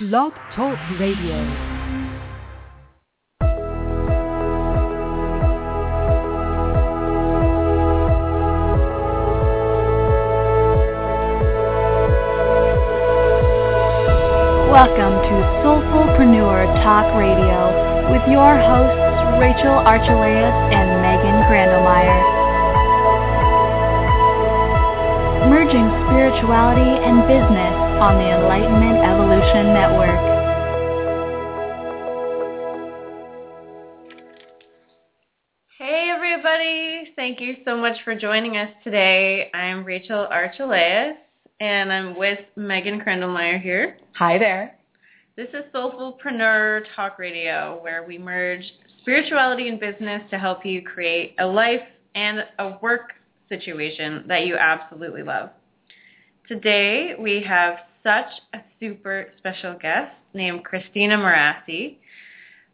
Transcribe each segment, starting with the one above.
Blog Talk Radio. Welcome to Soulfulpreneur Talk Radio with your hosts Rachel Archelaus and Megan Grandelmeyer. Merging spirituality and business on the Enlightenment Evolution Network. Hey everybody, thank you so much for joining us today. I'm Rachel Archelaus and I'm with Megan Krendelmeyer here. Hi there. This is Soulfulpreneur Talk Radio where we merge spirituality and business to help you create a life and a work situation that you absolutely love. Today we have such a super special guest named Christina Morassi.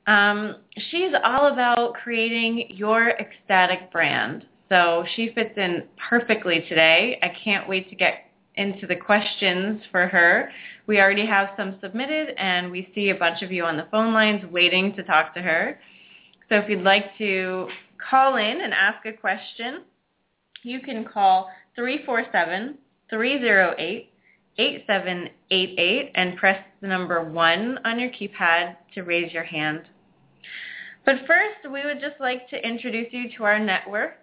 Um, she's all about creating your ecstatic brand. So she fits in perfectly today. I can't wait to get into the questions for her. We already have some submitted and we see a bunch of you on the phone lines waiting to talk to her. So if you'd like to call in and ask a question, you can call 347-308-8788 and press the number 1 on your keypad to raise your hand. But first, we would just like to introduce you to our network.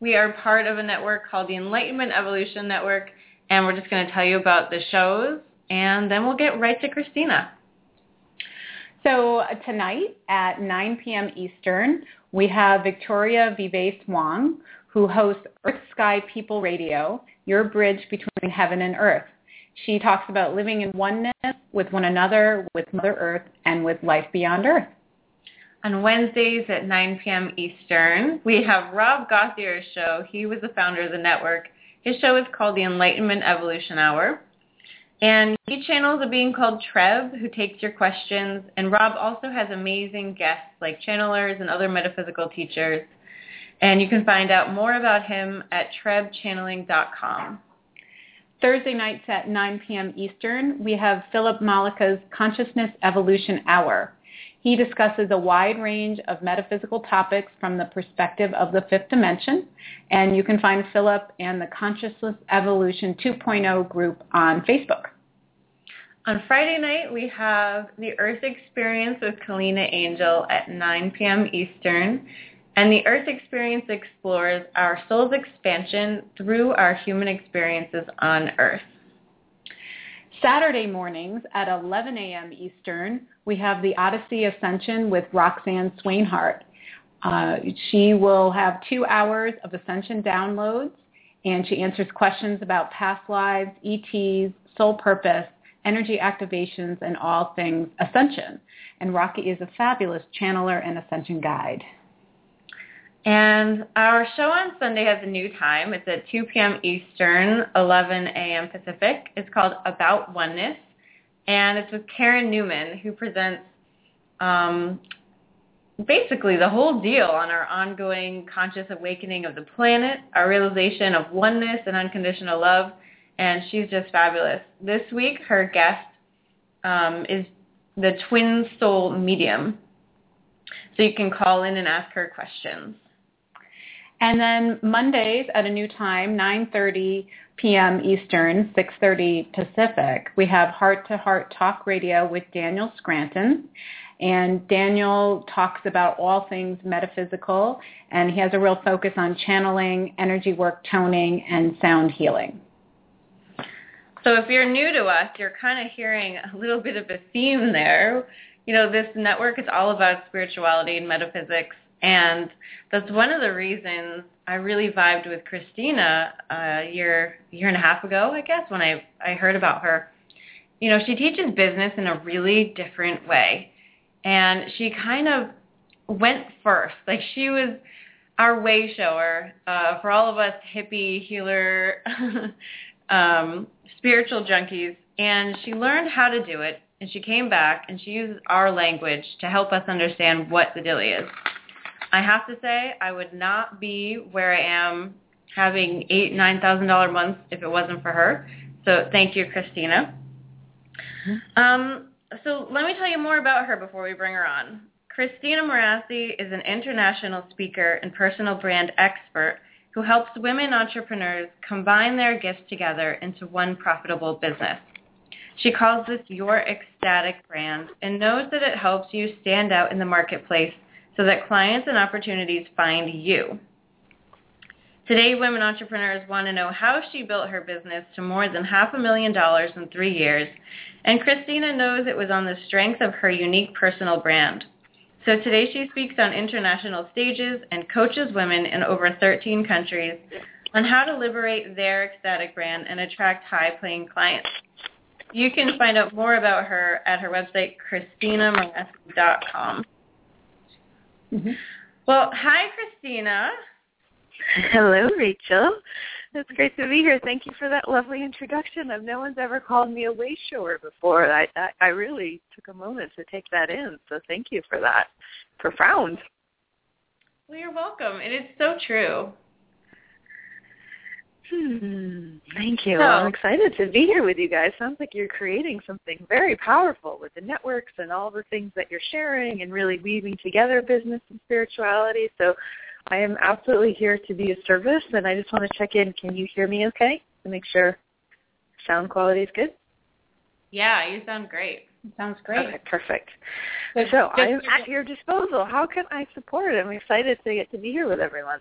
We are part of a network called the Enlightenment Evolution Network, and we're just going to tell you about the shows, and then we'll get right to Christina. So tonight at 9 p.m. Eastern, we have Victoria Vives Wong, who hosts Earth Sky People Radio, your bridge between heaven and earth. She talks about living in oneness with one another, with Mother Earth, and with life beyond Earth. On Wednesdays at 9 p.m. Eastern, we have Rob Gauthier's show. He was the founder of the network. His show is called the Enlightenment Evolution Hour. And he channels a being called Treb who takes your questions. And Rob also has amazing guests like channelers and other metaphysical teachers. And you can find out more about him at trebchanneling.com. Thursday nights at 9 p.m. Eastern, we have Philip Malika's Consciousness Evolution Hour. He discusses a wide range of metaphysical topics from the perspective of the fifth dimension. And you can find Philip and the Consciousness Evolution 2.0 group on Facebook. On Friday night, we have the Earth Experience with Kalina Angel at 9 p.m. Eastern. And the Earth Experience explores our soul's expansion through our human experiences on Earth. Saturday mornings at 11 a.m. Eastern, we have the Odyssey Ascension with Roxanne Swainhart. Uh, she will have two hours of Ascension downloads, and she answers questions about past lives, ETs, soul purpose, energy activations, and all things Ascension. And Rocky is a fabulous channeler and Ascension guide. And our show on Sunday has a new time. It's at 2 p.m. Eastern, 11 a.m. Pacific. It's called About Oneness, and it's with Karen Newman, who presents um, basically the whole deal on our ongoing conscious awakening of the planet, our realization of oneness and unconditional love, and she's just fabulous. This week, her guest um, is the Twin Soul Medium. So you can call in and ask her questions. And then Mondays at a new time, 9.30 p.m. Eastern, 6.30 Pacific, we have Heart to Heart Talk Radio with Daniel Scranton. And Daniel talks about all things metaphysical, and he has a real focus on channeling, energy work, toning, and sound healing. So if you're new to us, you're kind of hearing a little bit of a theme there. You know, this network is all about spirituality and metaphysics and that's one of the reasons I really vibed with Christina a year year and a half ago, I guess, when I I heard about her. You know, she teaches business in a really different way. And she kind of went first. Like she was our way shower uh, for all of us hippie healer um, spiritual junkies. And she learned how to do it. And she came back and she uses our language to help us understand what the dilly is. I have to say I would not be where I am having eight, nine thousand dollar months if it wasn't for her. So thank you, Christina. Um, so let me tell you more about her before we bring her on. Christina Morassi is an international speaker and personal brand expert who helps women entrepreneurs combine their gifts together into one profitable business. She calls this your ecstatic brand and knows that it helps you stand out in the marketplace so that clients and opportunities find you. Today, women entrepreneurs want to know how she built her business to more than half a million dollars in three years, and Christina knows it was on the strength of her unique personal brand. So today she speaks on international stages and coaches women in over 13 countries on how to liberate their ecstatic brand and attract high-paying clients. You can find out more about her at her website, christinamorassi.com. Mm-hmm. Well, hi, Christina. Hello, Rachel. It's great to be here. Thank you for that lovely introduction. No one's ever called me a way shower before. I, I I really took a moment to take that in. So thank you for that. Profound. Well, you're welcome. And it's so true. Hmm, thank you. So, I'm excited to be here with you guys. Sounds like you're creating something very powerful with the networks and all the things that you're sharing and really weaving together business and spirituality. So I am absolutely here to be of service, and I just want to check in. Can you hear me okay to make sure sound quality is good? Yeah, you sound great. It sounds great. Okay, perfect. So, so I'm at your disposal. How can I support? I'm excited to get to be here with everyone.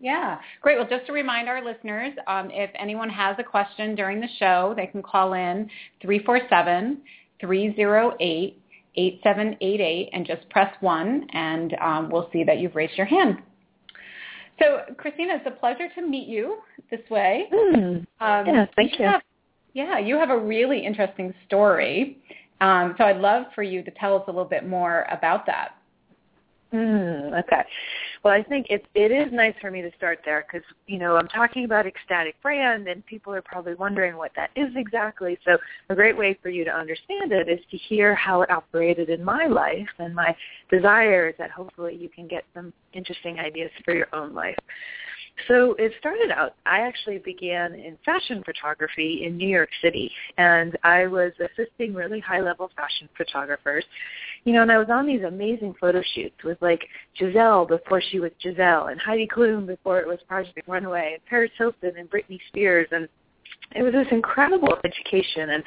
Yeah, great. Well, just to remind our listeners, um, if anyone has a question during the show, they can call in 347 308 8788 and just press 1 and um, we'll see that you've raised your hand. So Christina, it's a pleasure to meet you this way. Mm. Um, yeah, thank you. Have, yeah, you have a really interesting story. Um, so I'd love for you to tell us a little bit more about that. Mm, okay. Well, I think it it is nice for me to start there because you know I'm talking about ecstatic brand, and people are probably wondering what that is exactly. So a great way for you to understand it is to hear how it operated in my life and my desires. That hopefully you can get some interesting ideas for your own life. So it started out, I actually began in fashion photography in New York City, and I was assisting really high-level fashion photographers. You know, and I was on these amazing photo shoots with like Gisele before she was Gisele, and Heidi Klum before it was Project Runway, and Paris Hilton and Britney Spears, and it was this incredible education and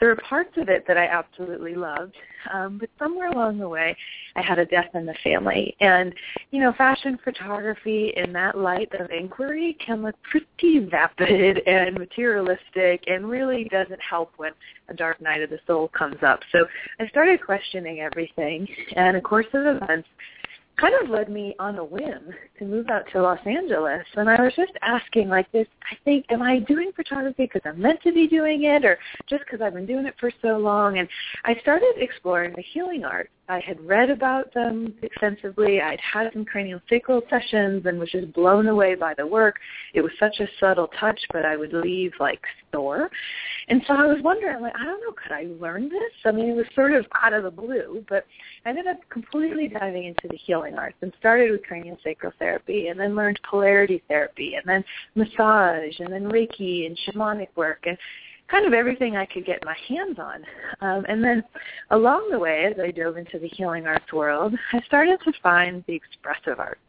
there were parts of it that I absolutely loved. Um, but somewhere along the way I had a death in the family. And, you know, fashion photography in that light of inquiry can look pretty vapid and materialistic and really doesn't help when a dark night of the soul comes up. So I started questioning everything and a course of events kind of led me on a whim to move out to Los Angeles. And I was just asking like this, I think, am I doing photography because I'm meant to be doing it or just because I've been doing it for so long? And I started exploring the healing arts I had read about them extensively. I'd had some cranial sacral sessions and was just blown away by the work. It was such a subtle touch, but I would leave like sore. And so I was wondering, like, I don't know, could I learn this? I mean, it was sort of out of the blue, but I ended up completely diving into the healing arts and started with cranial sacral therapy and then learned polarity therapy and then massage and then Reiki and shamanic work. And kind of everything I could get my hands on. Um, and then along the way, as I dove into the healing arts world, I started to find the expressive arts.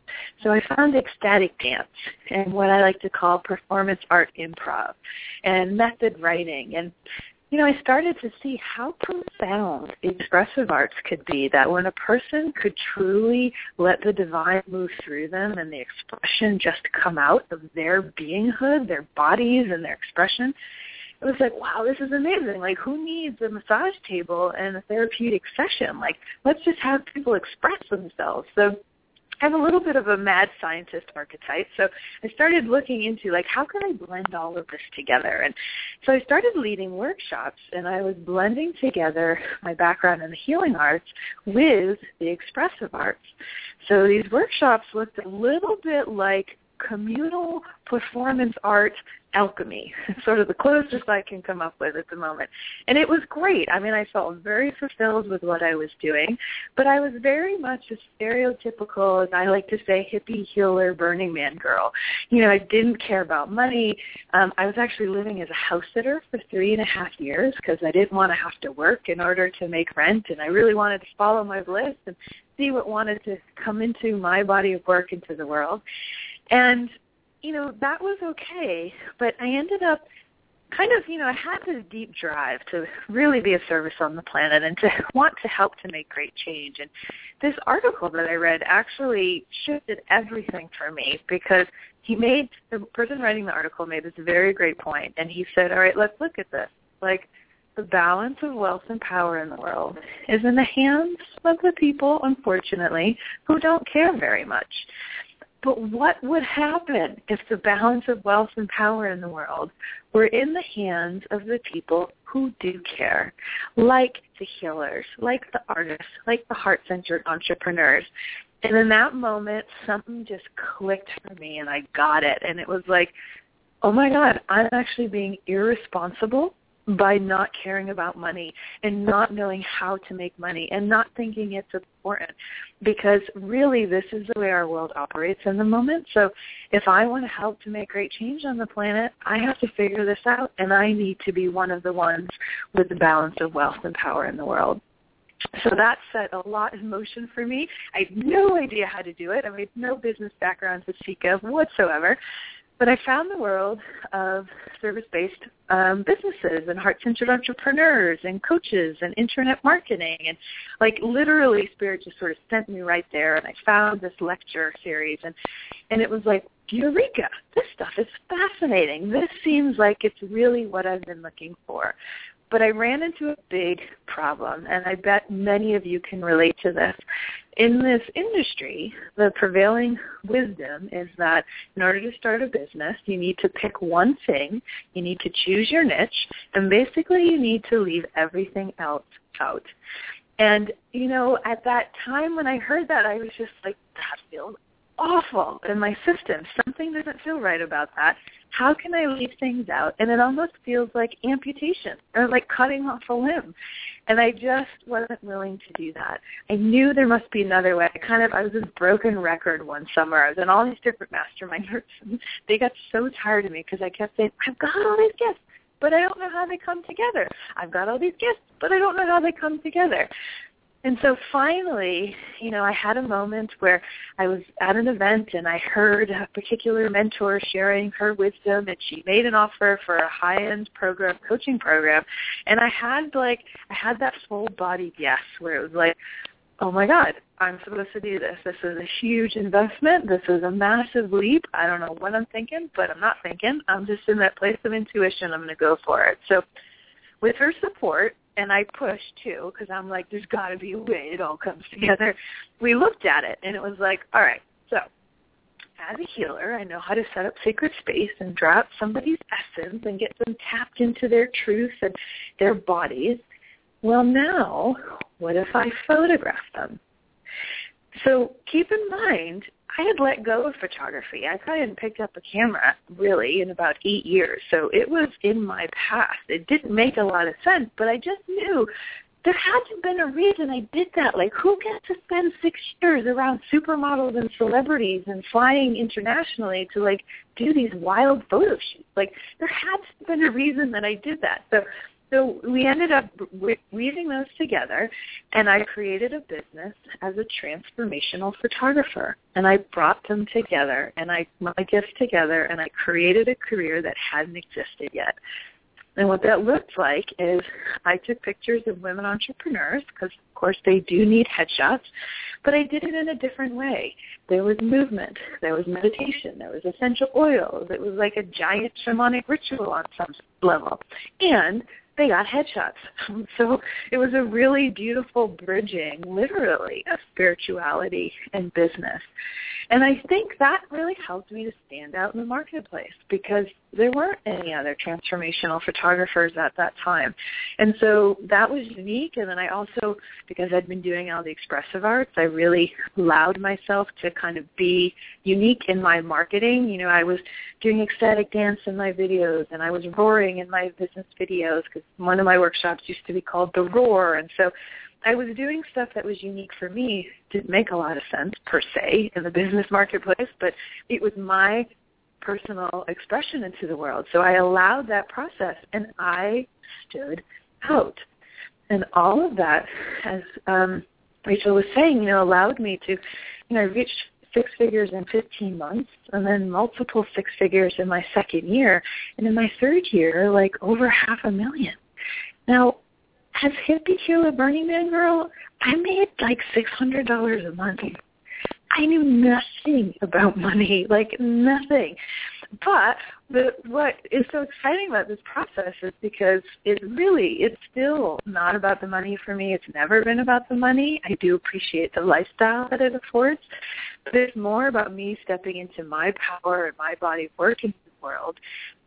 So I found ecstatic dance and what I like to call performance art improv and method writing and you know, I started to see how profound expressive arts could be, that when a person could truly let the divine move through them and the expression just come out of their beinghood, their bodies and their expression, it was like, wow, this is amazing. Like, who needs a massage table and a therapeutic session? Like, let's just have people express themselves. So I have a little bit of a mad scientist archetype. So I started looking into like how can I blend all of this together? And so I started leading workshops and I was blending together my background in the healing arts with the expressive arts. So these workshops looked a little bit like communal performance art alchemy. sort of the closest I can come up with at the moment. And it was great. I mean, I felt very fulfilled with what I was doing, but I was very much a stereotypical, as I like to say, hippie healer Burning Man girl. You know, I didn't care about money. Um, I was actually living as a house sitter for three and a half years because I didn't want to have to work in order to make rent, and I really wanted to follow my bliss and see what wanted to come into my body of work into the world. And you know, that was okay, but I ended up kind of, you know, I had this deep drive to really be a service on the planet and to want to help to make great change. And this article that I read actually shifted everything for me because he made, the person writing the article made this very great point, and he said, all right, let's look at this. Like, the balance of wealth and power in the world is in the hands of the people, unfortunately, who don't care very much. But what would happen if the balance of wealth and power in the world were in the hands of the people who do care, like the healers, like the artists, like the heart-centered entrepreneurs? And in that moment, something just clicked for me and I got it. And it was like, oh my God, I'm actually being irresponsible by not caring about money and not knowing how to make money and not thinking it's important because really this is the way our world operates in the moment. So if I want to help to make great change on the planet, I have to figure this out and I need to be one of the ones with the balance of wealth and power in the world. So that set a lot in motion for me. I had no idea how to do it. I had no business background to speak of whatsoever. But I found the world of service-based um, businesses and heart-centered entrepreneurs and coaches and internet marketing. And like literally spirit just sort of sent me right there and I found this lecture series and and it was like eureka! This stuff is fascinating. This seems like it's really what I've been looking for but I ran into a big problem, and I bet many of you can relate to this. In this industry, the prevailing wisdom is that in order to start a business, you need to pick one thing, you need to choose your niche, and basically you need to leave everything else out. And, you know, at that time when I heard that, I was just like, that feels awful in my system. Something doesn't feel right about that how can I leave things out? And it almost feels like amputation or like cutting off a limb. And I just wasn't willing to do that. I knew there must be another way. I kind of, I was this broken record one summer. I was in all these different mastermind groups and they got so tired of me because I kept saying, I've got all these gifts, but I don't know how they come together. I've got all these gifts, but I don't know how they come together. And so finally, you know, I had a moment where I was at an event and I heard a particular mentor sharing her wisdom and she made an offer for a high-end program, coaching program. And I had like, I had that full body yes where it was like, oh my God, I'm supposed to do this. This is a huge investment. This is a massive leap. I don't know what I'm thinking, but I'm not thinking. I'm just in that place of intuition. I'm going to go for it. So with her support, and I pushed too because I'm like, there's got to be a way it all comes together. We looked at it, and it was like, all right, so as a healer, I know how to set up sacred space and draw out somebody's essence and get them tapped into their truth and their bodies. Well, now, what if I photograph them? So keep in mind, I had let go of photography. I hadn't picked up a camera really in about eight years, so it was in my past. It didn't make a lot of sense, but I just knew there had to been a reason I did that. Like, who gets to spend six years around supermodels and celebrities and flying internationally to like do these wild photo shoots? Like, there had to been a reason that I did that. So so we ended up weaving those together, and I created a business as a transformational photographer. And I brought them together, and I my gifts together, and I created a career that hadn't existed yet. And what that looked like is I took pictures of women entrepreneurs because, of course, they do need headshots, but I did it in a different way. There was movement. There was meditation. There was essential oils. It was like a giant shamanic ritual on some level. And they got headshots. So it was a really beautiful bridging, literally, of spirituality and business. And I think that really helped me to stand out in the marketplace because there weren't any other transformational photographers at that time. And so that was unique. And then I also, because I'd been doing all the expressive arts, I really allowed myself to kind of be unique in my marketing. You know, I was doing ecstatic dance in my videos and I was roaring in my business videos because one of my workshops used to be called The Roar. And so I was doing stuff that was unique for me. Didn't make a lot of sense per se in the business marketplace, but it was my personal expression into the world. So I allowed that process and I stood out. And all of that, as um, Rachel was saying, you know, allowed me to, you know, I reached six figures in 15 months and then multiple six figures in my second year. And in my third year, like over half a million. Now, as hippie killer Burning Man girl, I made like six hundred dollars a month. I knew nothing about money, like nothing. But the, what is so exciting about this process is because it really, it's still not about the money for me. It's never been about the money. I do appreciate the lifestyle that it affords, but it's more about me stepping into my power and my body work in the world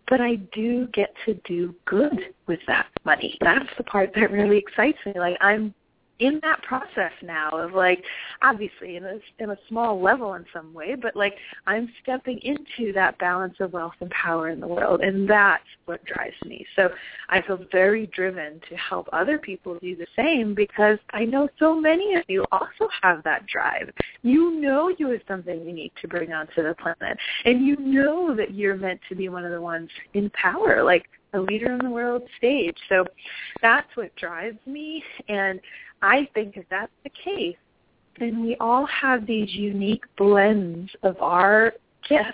but I do get to do good with that money. That's the part that really excites me. Like I'm in that process now of like obviously in a in a small level in some way but like i'm stepping into that balance of wealth and power in the world and that's what drives me. So i feel very driven to help other people do the same because i know so many of you also have that drive. You know you have something unique to bring onto the planet and you know that you're meant to be one of the ones in power. Like a leader on the world stage. So that's what drives me. And I think if that's the case, then we all have these unique blends of our gifts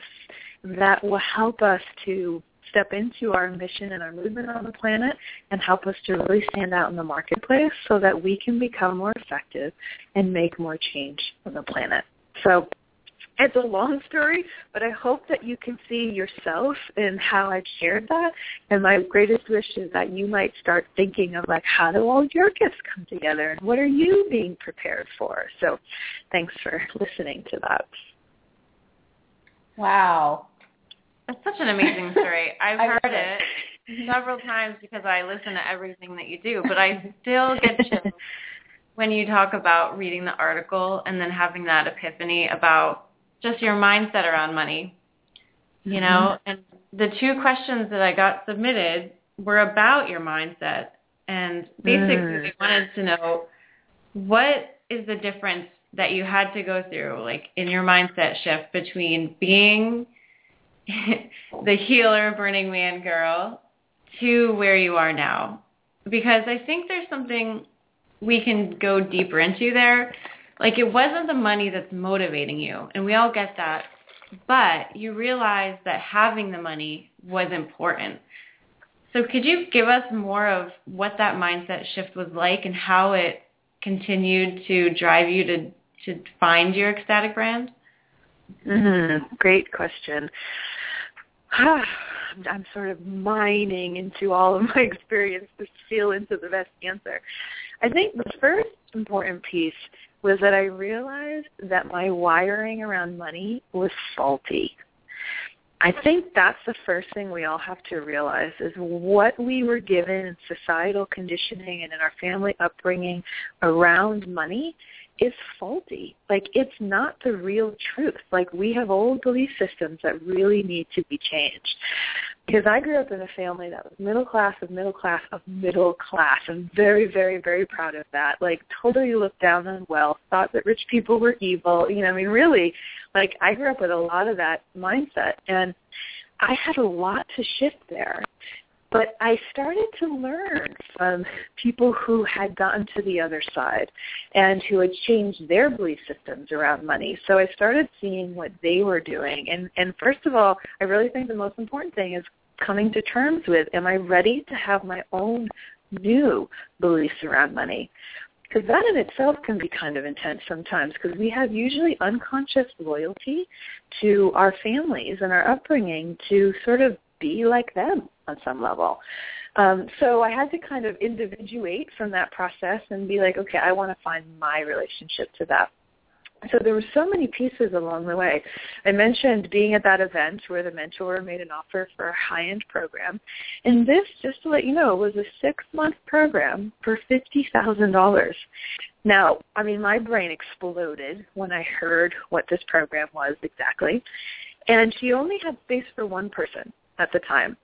that will help us to step into our mission and our movement on the planet and help us to really stand out in the marketplace so that we can become more effective and make more change on the planet. So it's a long story, but I hope that you can see yourself in how I've shared that. And my greatest wish is that you might start thinking of like, how do all your gifts come together and what are you being prepared for? So thanks for listening to that. Wow. That's such an amazing story. I've heard it several times because I listen to everything that you do, but I still get chills when you talk about reading the article and then having that epiphany about just your mindset around money. You mm-hmm. know, and the two questions that I got submitted were about your mindset. And basically mm. we wanted to know what is the difference that you had to go through, like in your mindset shift between being the healer Burning Man girl to where you are now. Because I think there's something we can go deeper into there like it wasn't the money that's motivating you, and we all get that. But you realize that having the money was important. So could you give us more of what that mindset shift was like and how it continued to drive you to to find your ecstatic brand? Mm-hmm. Great question. I'm sort of mining into all of my experience to feel into the best answer. I think the first important piece was that I realized that my wiring around money was faulty. I think that's the first thing we all have to realize is what we were given in societal conditioning and in our family upbringing around money is faulty. Like it's not the real truth. Like we have old belief systems that really need to be changed. Because I grew up in a family that was middle class of middle class of middle class. I'm very, very, very proud of that. Like totally looked down on wealth, thought that rich people were evil. You know, I mean really, like I grew up with a lot of that mindset and I had a lot to shift there. But I started to learn from people who had gotten to the other side and who had changed their belief systems around money. So I started seeing what they were doing. And, and first of all, I really think the most important thing is coming to terms with, am I ready to have my own new beliefs around money? Because that in itself can be kind of intense sometimes because we have usually unconscious loyalty to our families and our upbringing to sort of be like them on some level. Um, so I had to kind of individuate from that process and be like, okay, I want to find my relationship to that. So there were so many pieces along the way. I mentioned being at that event where the mentor made an offer for a high-end program. And this, just to let you know, was a six-month program for $50,000. Now, I mean, my brain exploded when I heard what this program was exactly. And she only had space for one person at the time.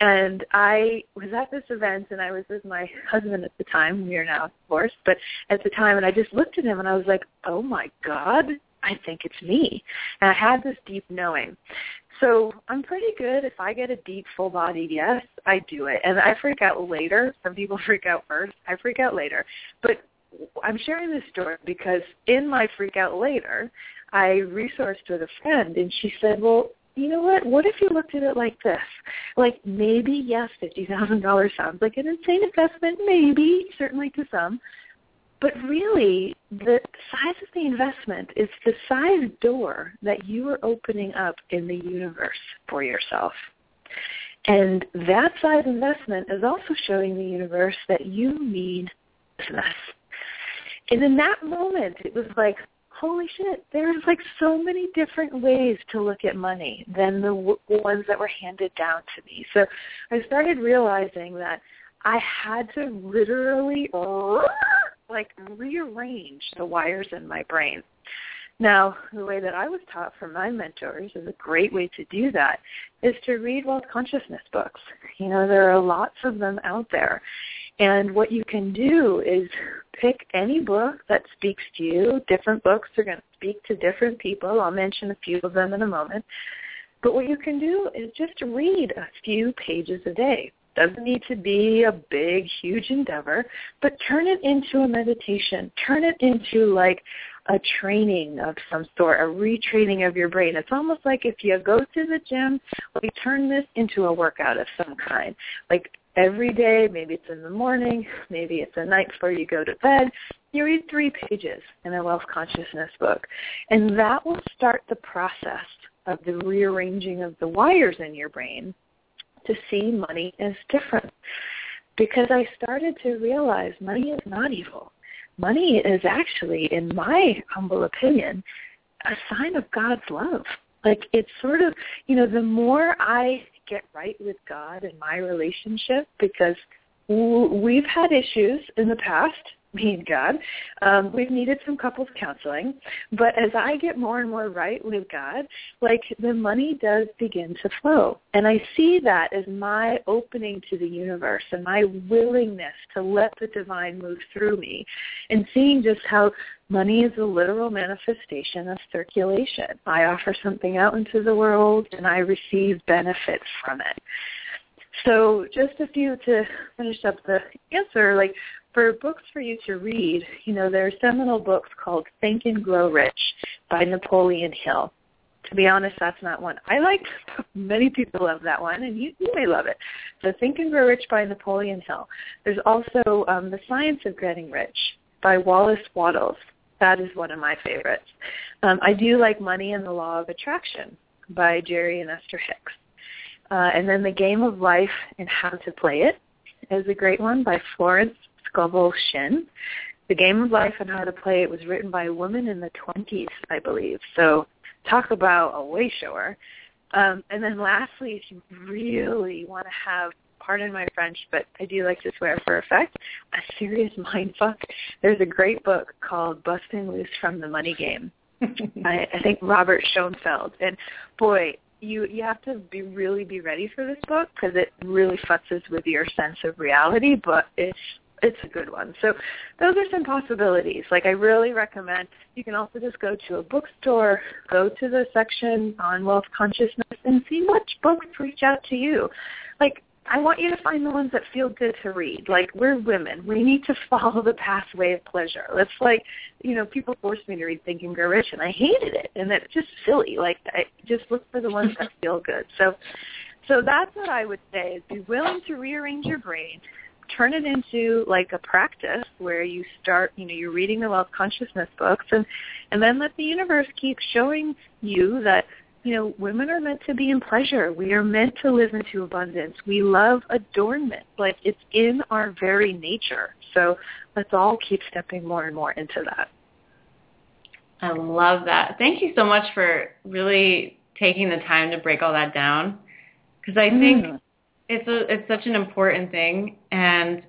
And I was at this event and I was with my husband at the time. We are now divorced, but at the time and I just looked at him and I was like, oh my God, I think it's me. And I had this deep knowing. So I'm pretty good. If I get a deep, full-bodied yes, I do it. And I freak out later. Some people freak out first. I freak out later. But I'm sharing this story because in my freak out later, I resourced with a friend and she said, well, you know what? What if you looked at it like this? Like maybe yes, fifty thousand dollars sounds like an insane investment, maybe certainly to some, but really the size of the investment is the size door that you are opening up in the universe for yourself. And that size investment is also showing the universe that you need business. And in that moment, it was like, holy shit, there's like so many different ways to look at money than the w- ones that were handed down to me. So I started realizing that I had to literally like rearrange the wires in my brain. Now, the way that I was taught from my mentors is a great way to do that is to read wealth consciousness books. You know, there are lots of them out there. And what you can do is pick any book that speaks to you. Different books are going to speak to different people. I'll mention a few of them in a moment. But what you can do is just read a few pages a day. Doesn't need to be a big, huge endeavor, but turn it into a meditation. Turn it into like a training of some sort, a retraining of your brain. It's almost like if you go to the gym, we turn this into a workout of some kind. Like every day, maybe it's in the morning, maybe it's the night before you go to bed, you read three pages in a wealth consciousness book. And that will start the process of the rearranging of the wires in your brain to see money as different. Because I started to realize money is not evil. Money is actually, in my humble opinion, a sign of God's love. Like it's sort of, you know, the more I get right with God and my relationship because we've had issues in the past and God. Um, we've needed some couples counseling, but as I get more and more right with God, like the money does begin to flow. And I see that as my opening to the universe and my willingness to let the divine move through me and seeing just how money is a literal manifestation of circulation. I offer something out into the world and I receive benefit from it. So just a few to finish up the answer, like for books for you to read, you know, there are seminal books called Think and Grow Rich by Napoleon Hill. To be honest, that's not one I like. Many people love that one, and you, you may love it. So Think and Grow Rich by Napoleon Hill. There's also um, The Science of Getting Rich by Wallace Wattles. That is one of my favorites. Um, I do like Money and the Law of Attraction by Jerry and Esther Hicks. Uh, and then The Game of Life and How to Play It is a great one by Florence Shinn. The Game of Life and How to Play It was written by a woman in the 20s, I believe. So talk about a way shower. Um, and then lastly, if you really want to have, pardon my French, but I do like to swear for effect, a serious mind fuck, there's a great book called Busting Loose from the Money Game. I, I think Robert Scheinfeld. And boy, you you have to be really be ready for this book because it really futzes with your sense of reality, but it's it's a good one. So those are some possibilities. Like I really recommend you can also just go to a bookstore, go to the section on wealth consciousness and see which books reach out to you. Like I want you to find the ones that feel good to read. Like we're women. We need to follow the pathway of pleasure. It's like, you know, people forced me to read Think and Grow Rich and I hated it and it's just silly. Like I just look for the ones that feel good. So so that's what I would say is be willing to rearrange your brain turn it into like a practice where you start, you know, you're reading the wealth consciousness books and and then let the universe keep showing you that you know, women are meant to be in pleasure. We are meant to live into abundance. We love adornment. Like it's in our very nature. So let's all keep stepping more and more into that. I love that. Thank you so much for really taking the time to break all that down because I think mm. It's a, it's such an important thing and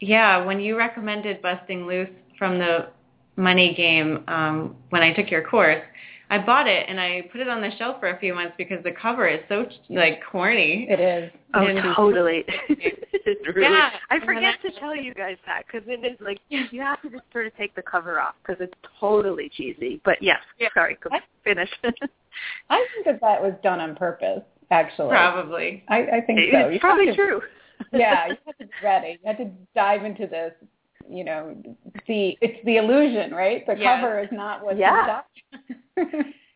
yeah, when you recommended busting loose from the money game um, when I took your course, I bought it and I put it on the shelf for a few months because the cover is so like corny. It is. Oh, and totally. really, yeah. I forget to tell you guys that because it is like you have to just sort of take the cover off because it's totally cheesy. But yes, yeah. sorry, go finish. I think that that was done on purpose. Actually, probably. I, I think so. It's probably to, true. yeah, you have to be ready. You have to dive into this you know, the it's the illusion, right? The yes. cover is not what's yeah.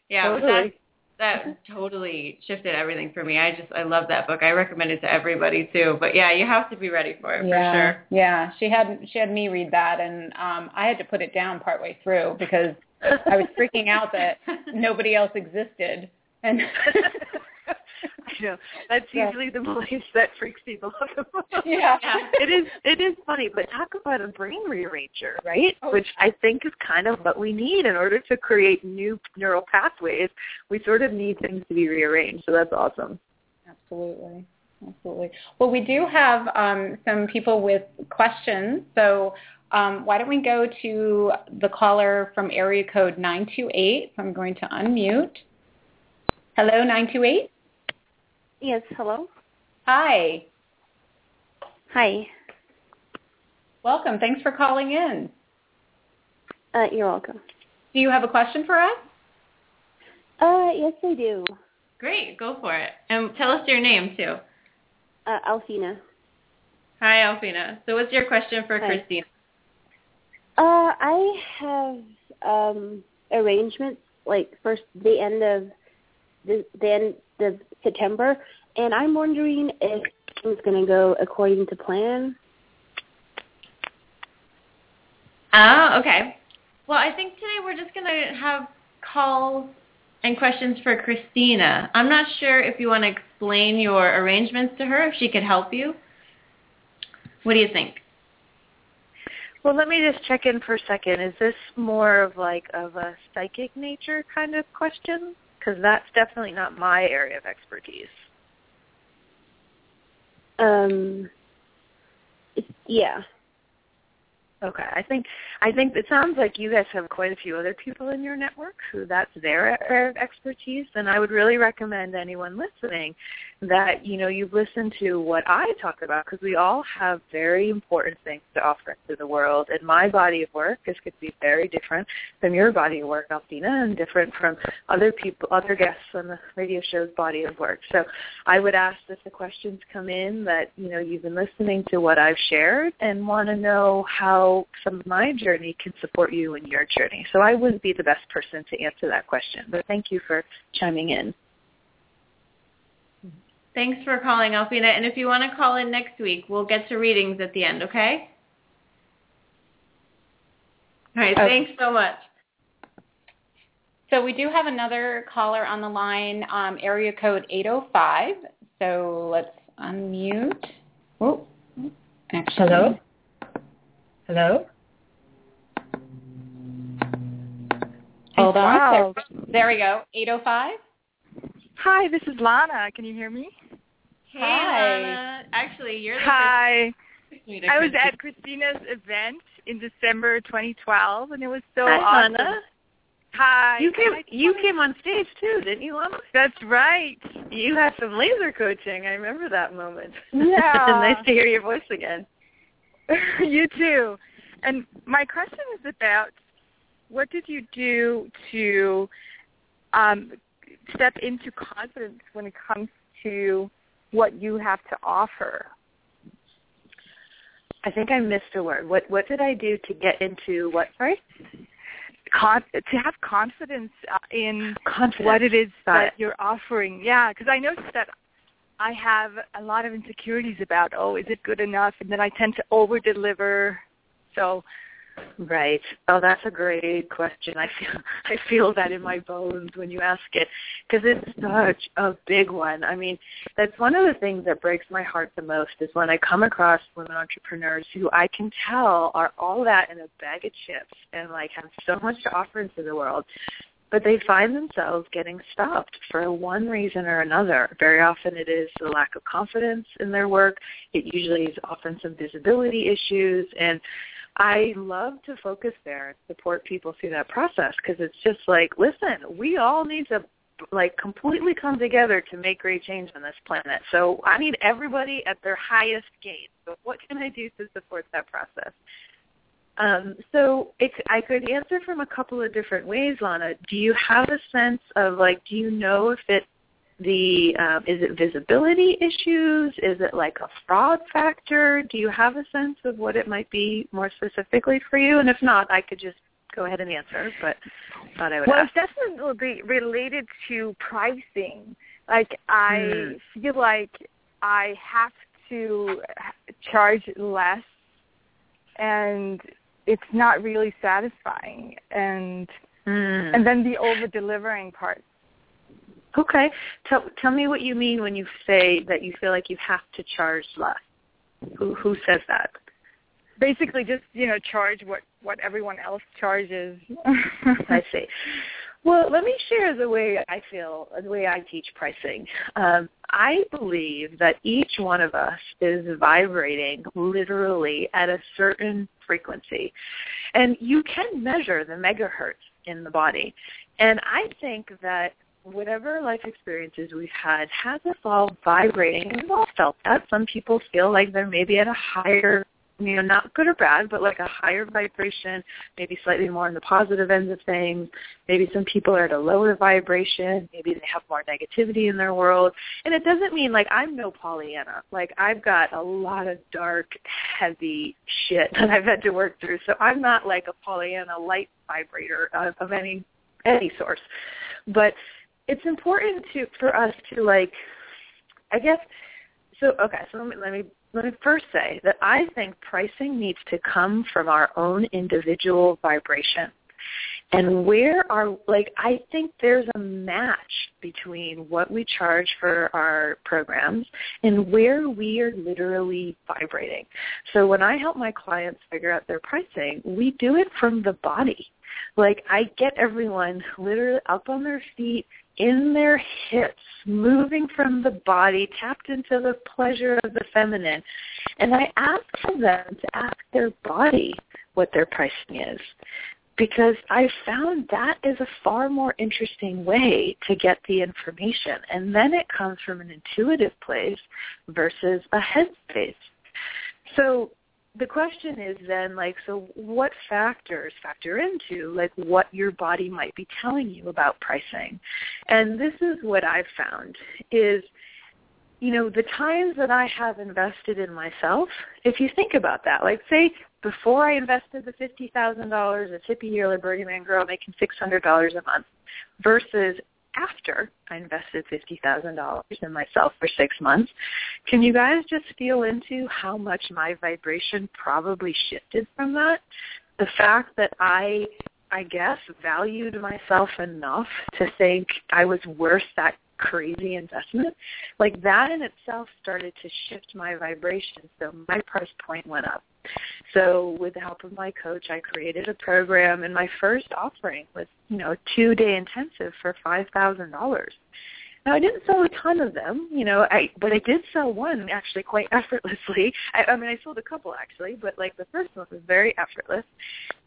yeah, totally. that that totally shifted everything for me. I just I love that book. I recommend it to everybody too. But yeah, you have to be ready for it yeah. for sure. Yeah, she had she had me read that, and um I had to put it down partway through because I was freaking out that nobody else existed. And I know that's yeah. usually the place that freaks people out. yeah. yeah, it is. It is funny, but talk about a brain rearranger, right? Oh. Which I think is kind of what we need in order to create new neural pathways. We sort of need things to be rearranged. So that's awesome. Absolutely. Absolutely. Well, we do have um, some people with questions. So um, why don't we go to the caller from area code 928. So I'm going to unmute. Hello, 928. Yes, hello. Hi. Hi. Welcome. Thanks for calling in. Uh, you're welcome. Do you have a question for us? Uh, yes, I do. Great, go for it. And tell us your name too. Uh, Alfina. Hi, Alfina. So, what's your question for Hi. Christine? Uh, I have um, arrangements like first the end of the, the end of September, and I'm wondering if it's going to go according to plan. Oh, okay. Well, I think today we're just going to have calls and questions for Christina. I'm not sure if you want to explain your arrangements to her, if she could help you. What do you think? Well, let me just check in for a second. Is this more of like of a psychic nature kind of question? Because that's definitely not my area of expertise. Um, yeah. Okay, I think I think it sounds like you guys have quite a few other people in your network who that's their area of expertise, and I would really recommend anyone listening that you know you've listened to what I talk about because we all have very important things to offer to the world. And my body of work is going to be very different from your body of work, Alfina, and different from other people, other guests on the radio show's body of work. So I would ask that the questions come in that you know you've been listening to what I've shared and want to know how some of my journey can support you in your journey. So I wouldn't be the best person to answer that question, but thank you for chiming in. Thanks for calling, Alfina. And if you want to call in next week, we'll get to readings at the end, okay? All right, okay. thanks so much. So we do have another caller on the line, um, area code 805. So let's unmute. Oh, actually. Hello? Hello? Hold on. Wow. There, there we go. 805. Hi, this is Lana. Can you hear me? Hey, Hi. Lana. Actually, you're the Hi. I was at Christina's event in December 2012, and it was so Hi, awesome. Lana. Hi. You came. You came on stage too, didn't you, Lana? That's right. You had some laser coaching. I remember that moment. Yeah. nice to hear your voice again. you too. And my question is about what did you do to um, step into confidence when it comes to what you have to offer? I think I missed a word. What what did I do to get into what? Sorry. Con- to have confidence uh, in confidence. what it is that it. you're offering. Yeah, because I noticed that I have a lot of insecurities about, oh, is it good enough? And then I tend to over deliver. So Right. Oh, that's a great question. I feel I feel that in my bones when you ask it because it's such a big one. I mean, that's one of the things that breaks my heart the most is when I come across women entrepreneurs who I can tell are all that in a bag of chips and like have so much to offer into the world, but they find themselves getting stopped for one reason or another. Very often it is the lack of confidence in their work. It usually is often some visibility issues and I love to focus there and support people through that process because it's just like, listen, we all need to like completely come together to make great change on this planet. So I need everybody at their highest game. So what can I do to support that process? Um, so it, I could answer from a couple of different ways, Lana. Do you have a sense of like, do you know if it the um, is it visibility issues? Is it like a fraud factor? Do you have a sense of what it might be more specifically for you? And if not, I could just go ahead and answer. But thought I would. Well, ask. it's definitely related to pricing. Like I Mm. feel like I have to charge less, and it's not really satisfying. And Mm. and then the over delivering part. Okay. Tell tell me what you mean when you say that you feel like you have to charge less. Who who says that? Basically, just you know, charge what what everyone else charges. I see. Well, let me share the way I feel, the way I teach pricing. Um, I believe that each one of us is vibrating literally at a certain frequency. And you can measure the megahertz in the body. And I think that whatever life experiences we've had has us all vibrating. We've all felt that. Some people feel like they're maybe at a higher you know, not good or bad, but like a higher vibration, maybe slightly more on the positive ends of things. Maybe some people are at a lower vibration. Maybe they have more negativity in their world. And it doesn't mean like I'm no Pollyanna. Like I've got a lot of dark, heavy shit that I've had to work through. So I'm not like a Pollyanna light vibrator of, of any any source. But it's important to for us to like I guess so okay, so let me let me let me first say that I think pricing needs to come from our own individual vibration. And where are, like, I think there's a match between what we charge for our programs and where we are literally vibrating. So when I help my clients figure out their pricing, we do it from the body. Like, I get everyone literally up on their feet, in their hips, moving from the body, tapped into the pleasure of the feminine. And I ask them to ask their body what their pricing is because I found that is a far more interesting way to get the information. And then it comes from an intuitive place versus a head space. So the question is then like so what factors factor into like what your body might be telling you about pricing? And this is what i've found is you know the times that i have invested in myself if you think about that like say before i invested the fifty thousand dollars a hippie yearly Burning Man girl making six hundred dollars a month versus after I invested $50,000 in myself for six months. Can you guys just feel into how much my vibration probably shifted from that? The fact that I, I guess, valued myself enough to think I was worth that crazy investment, like that in itself started to shift my vibration. So my price point went up. So with the help of my coach, I created a program, and my first offering was, you know, two-day intensive for five thousand dollars. Now I didn't sell a ton of them, you know, I but I did sell one actually quite effortlessly. I, I mean, I sold a couple actually, but like the first one was very effortless,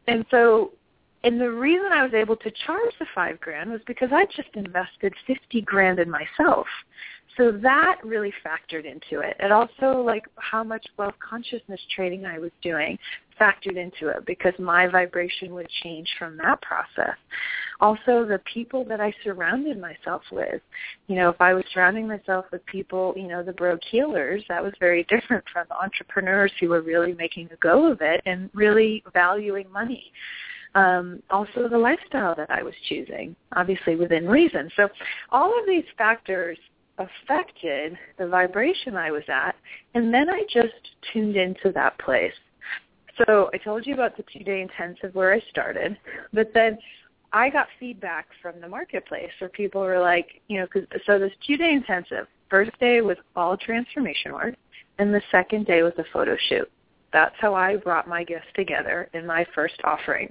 and so. And the reason I was able to charge the five grand was because I just invested fifty grand in myself. So that really factored into it. And also like how much wealth consciousness training I was doing factored into it because my vibration would change from that process. Also the people that I surrounded myself with. You know, if I was surrounding myself with people, you know, the broke healers, that was very different from entrepreneurs who were really making a go of it and really valuing money. Um, also the lifestyle that I was choosing, obviously within reason. So all of these factors affected the vibration I was at, and then I just tuned into that place. So I told you about the two-day intensive where I started, but then I got feedback from the marketplace where people were like, you know, cause, so this two-day intensive, first day was all transformation work, and the second day was a photo shoot. That's how I brought my gifts together in my first offering.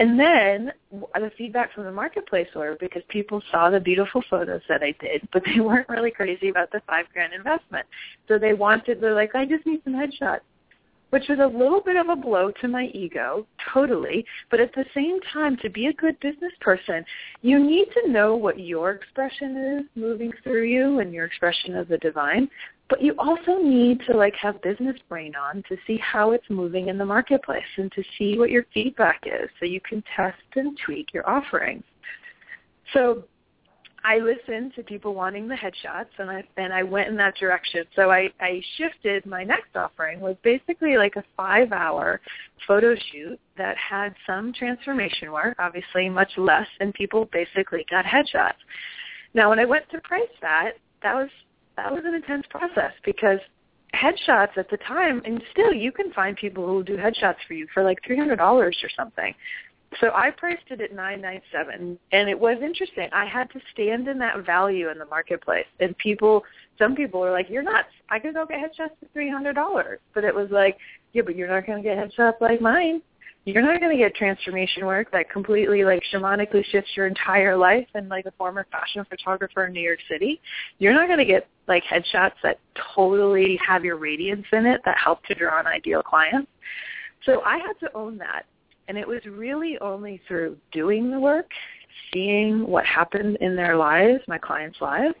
And then the feedback from the marketplace were because people saw the beautiful photos that I did, but they weren't really crazy about the five grand investment. So they wanted, they're like, I just need some headshots which was a little bit of a blow to my ego, totally. But at the same time, to be a good business person, you need to know what your expression is moving through you and your expression of the divine. But you also need to like have business brain on to see how it's moving in the marketplace and to see what your feedback is so you can test and tweak your offerings. So I listened to people wanting the headshots, and I and I went in that direction. So I I shifted. My next offering was basically like a five hour photo shoot that had some transformation work, obviously much less, and people basically got headshots. Now, when I went to price that, that was that was an intense process because headshots at the time, and still you can find people who will do headshots for you for like three hundred dollars or something. So I priced it at nine nine seven, and it was interesting. I had to stand in that value in the marketplace, and people, some people were like, "You're nuts! I could go get headshots for three hundred dollars," but it was like, "Yeah, but you're not going to get headshots like mine. You're not going to get transformation work that completely like shamanically shifts your entire life." And like a former fashion photographer in New York City, you're not going to get like headshots that totally have your radiance in it that help to draw an ideal client. So I had to own that and it was really only through doing the work, seeing what happened in their lives, my clients' lives,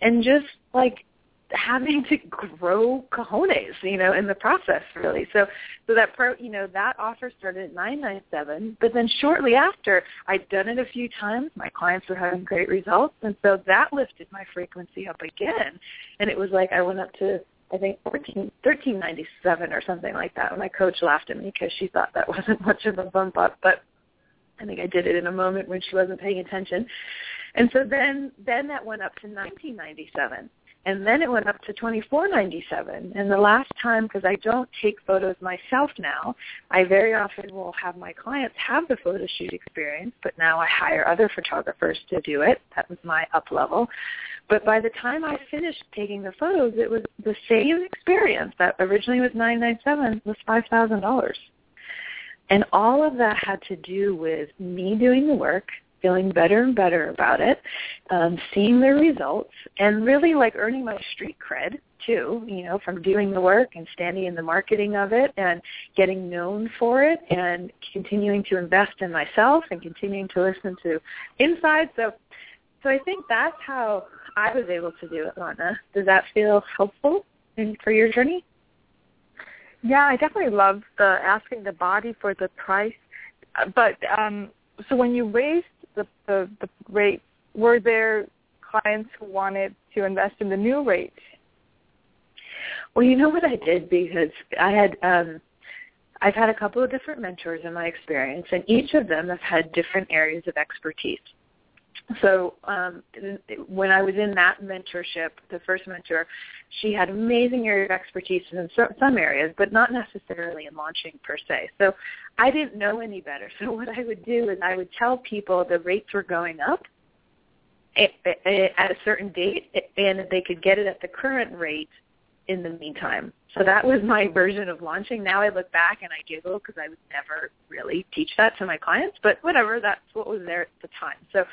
and just like having to grow cojones, you know, in the process really. So so that pro you know, that offer started at nine nine seven, but then shortly after I'd done it a few times, my clients were having great results and so that lifted my frequency up again. And it was like I went up to I think fourteen thirteen ninety seven or something like that. And My coach laughed at me because she thought that wasn't much of a bump up, but I think I did it in a moment when she wasn't paying attention. And so then then that went up to nineteen ninety seven and then it went up to twenty four ninety seven. And the last time, because I don't take photos myself now, I very often will have my clients have the photo shoot experience, but now I hire other photographers to do it. That was my up level. But by the time I finished taking the photos, it was the same experience that originally was nine nine seven was five thousand dollars. And all of that had to do with me doing the work, feeling better and better about it, um, seeing the results, and really like earning my street cred too, you know, from doing the work and standing in the marketing of it and getting known for it and continuing to invest in myself and continuing to listen to inside. So so I think that's how I was able to do it, Lana. Does that feel helpful in, for your journey? Yeah, I definitely love the asking the body for the price. But um, so when you raised the, the, the rate, were there clients who wanted to invest in the new rate? Well, you know what I did because I had um I've had a couple of different mentors in my experience and each of them have had different areas of expertise. So um, when I was in that mentorship, the first mentor, she had amazing area of expertise in some areas, but not necessarily in launching per se. So I didn't know any better. So what I would do is I would tell people the rates were going up at a certain date, and they could get it at the current rate in the meantime. So that was my version of launching. Now I look back and I giggle because I would never really teach that to my clients, but whatever, that's what was there at the time. So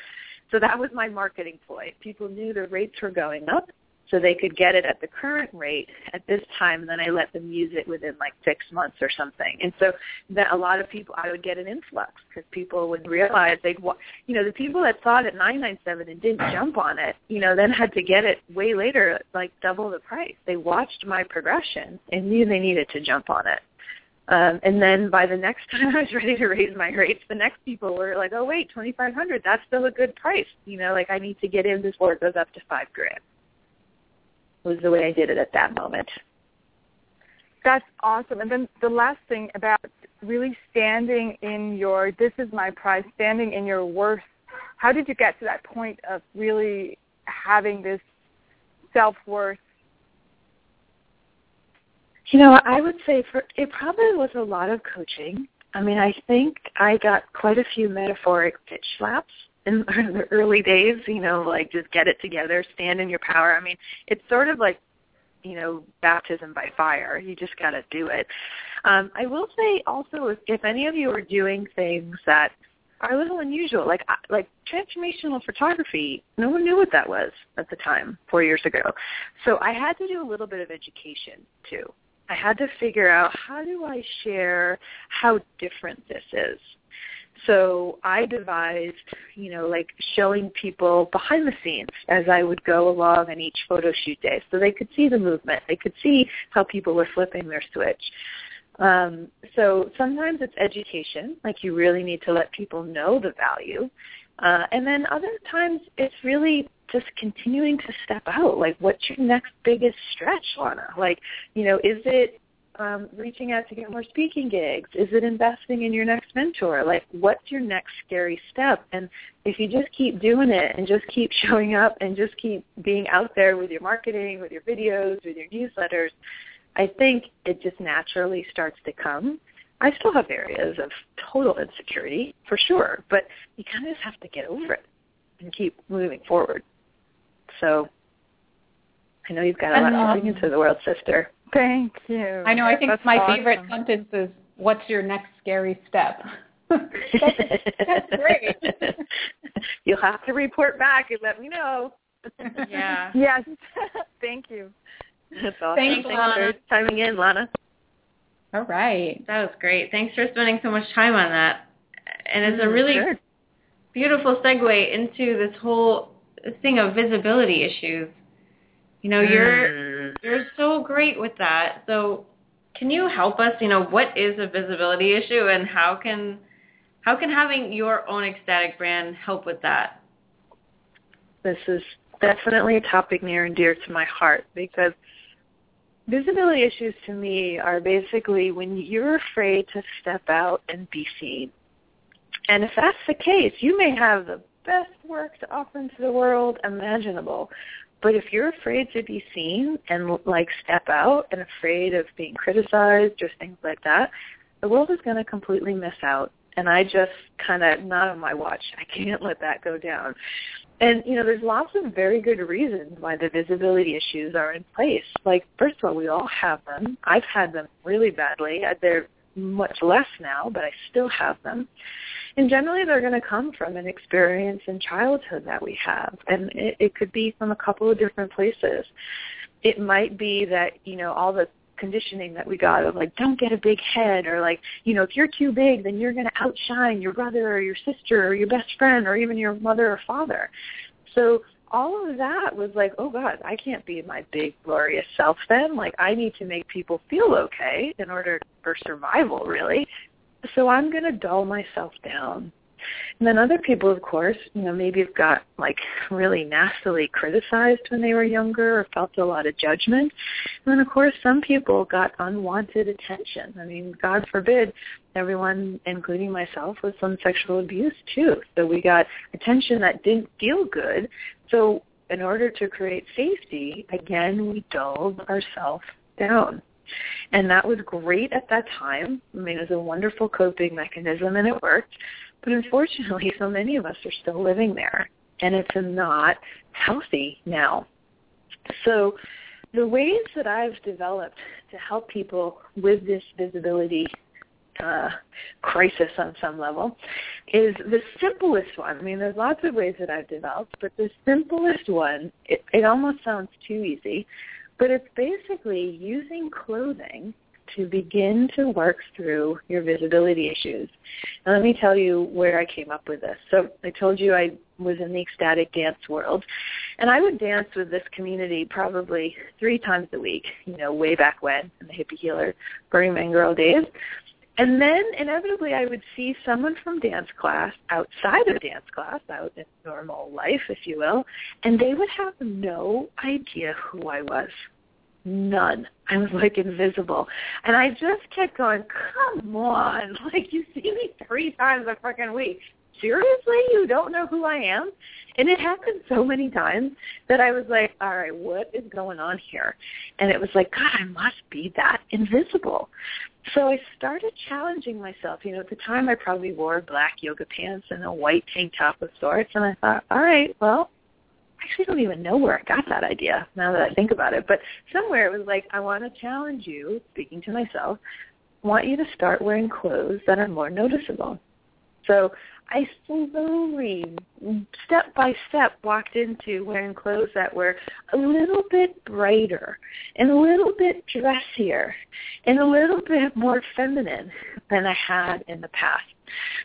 so that was my marketing ploy. People knew the rates were going up, so they could get it at the current rate at this time, and then I let them use it within like six months or something. And so that a lot of people, I would get an influx because people would realize they'd, you know, the people that saw it at nine nine seven and didn't jump on it, you know, then had to get it way later, like double the price. They watched my progression and knew they needed to jump on it. Um, and then by the next time I was ready to raise my rates, the next people were like, "Oh wait, twenty five hundred. That's still a good price. You know, like I need to get in before it goes up to five grand." Was the way I did it at that moment. That's awesome. And then the last thing about really standing in your "this is my price," standing in your worth. How did you get to that point of really having this self worth You know, I would say for it probably was a lot of coaching. I mean, I think I got quite a few metaphoric pitch slaps in the early days, you know, like just get it together, stand in your power. I mean, it's sort of like, you know, baptism by fire. You just got to do it. Um, I will say also, if, if any of you are doing things that are a little unusual, like like transformational photography, no one knew what that was at the time, four years ago. So I had to do a little bit of education too. I had to figure out how do I share how different this is. So I devised, you know, like showing people behind the scenes as I would go along on each photo shoot day so they could see the movement. They could see how people were flipping their switch. Um, so sometimes it's education, like you really need to let people know the value. Uh, and then other times it's really just continuing to step out. Like, what's your next biggest stretch, Lana? Like, you know, is it um, reaching out to get more speaking gigs? Is it investing in your next mentor? Like, what's your next scary step? And if you just keep doing it and just keep showing up and just keep being out there with your marketing, with your videos, with your newsletters, I think it just naturally starts to come. I still have areas of total insecurity for sure, but you kind of just have to get over it and keep moving forward. So I know you've got a lot to bring into the world, sister. Thank you. I know. I think That's my awesome. favorite sentence is, "What's your next scary step?" that's, that's great. You'll have to report back and let me know. Yeah. Yes. Thank you. That's awesome. Thanks, Thanks Lana. for chiming in, Lana. All right. That was great. Thanks for spending so much time on that. And it's a mm, really Sure. beautiful segue into this whole thing of visibility issues. You know, you're Mm. you're so great with that. So can you help us, you know, what is a visibility issue and how can how can having your own ecstatic brand help with that? This is definitely a topic near and dear to my heart because visibility issues to me are basically when you're afraid to step out and be seen. And if that's the case, you may have the best work to offer into the world imaginable. But if you're afraid to be seen and like step out and afraid of being criticized or things like that, the world is going to completely miss out. And I just kind of, not on my watch. I can't let that go down. And, you know, there's lots of very good reasons why the visibility issues are in place. Like, first of all, we all have them. I've had them really badly. They're much less now, but I still have them. And generally they're going to come from an experience in childhood that we have. And it, it could be from a couple of different places. It might be that, you know, all the conditioning that we got of like don't get a big head or like you know if you're too big then you're going to outshine your brother or your sister or your best friend or even your mother or father so all of that was like oh god i can't be my big glorious self then. Like i need to make people feel okay in order for survival really. So i'm going to dull myself down and then other people, of course, you know, maybe have got like really nastily criticized when they were younger or felt a lot of judgment. And then, of course, some people got unwanted attention. I mean, God forbid everyone, including myself, was some sexual abuse too. So we got attention that didn't feel good. So in order to create safety, again, we dulled ourselves down. And that was great at that time. I mean, it was a wonderful coping mechanism and it worked. But unfortunately, so many of us are still living there, and it's not healthy now. So the ways that I've developed to help people with this visibility uh, crisis on some level is the simplest one. I mean, there's lots of ways that I've developed, but the simplest one, it, it almost sounds too easy, but it's basically using clothing to begin to work through your visibility issues. And let me tell you where I came up with this. So I told you I was in the ecstatic dance world, and I would dance with this community probably three times a week, you know, way back when in the hippie healer Burning Man Girl days. And then inevitably I would see someone from dance class outside of dance class, out in normal life, if you will, and they would have no idea who I was none. I was like invisible. And I just kept going, come on. Like you see me three times a freaking week. Seriously? You don't know who I am? And it happened so many times that I was like, all right, what is going on here? And it was like, God, I must be that invisible. So I started challenging myself. You know, at the time I probably wore black yoga pants and a white tank top of sorts, and I thought, all right, well, actually don't even know where I got that idea now that I think about it. But somewhere it was like, I want to challenge you, speaking to myself, want you to start wearing clothes that are more noticeable. So I slowly, step by step, walked into wearing clothes that were a little bit brighter and a little bit dressier and a little bit more feminine than I had in the past.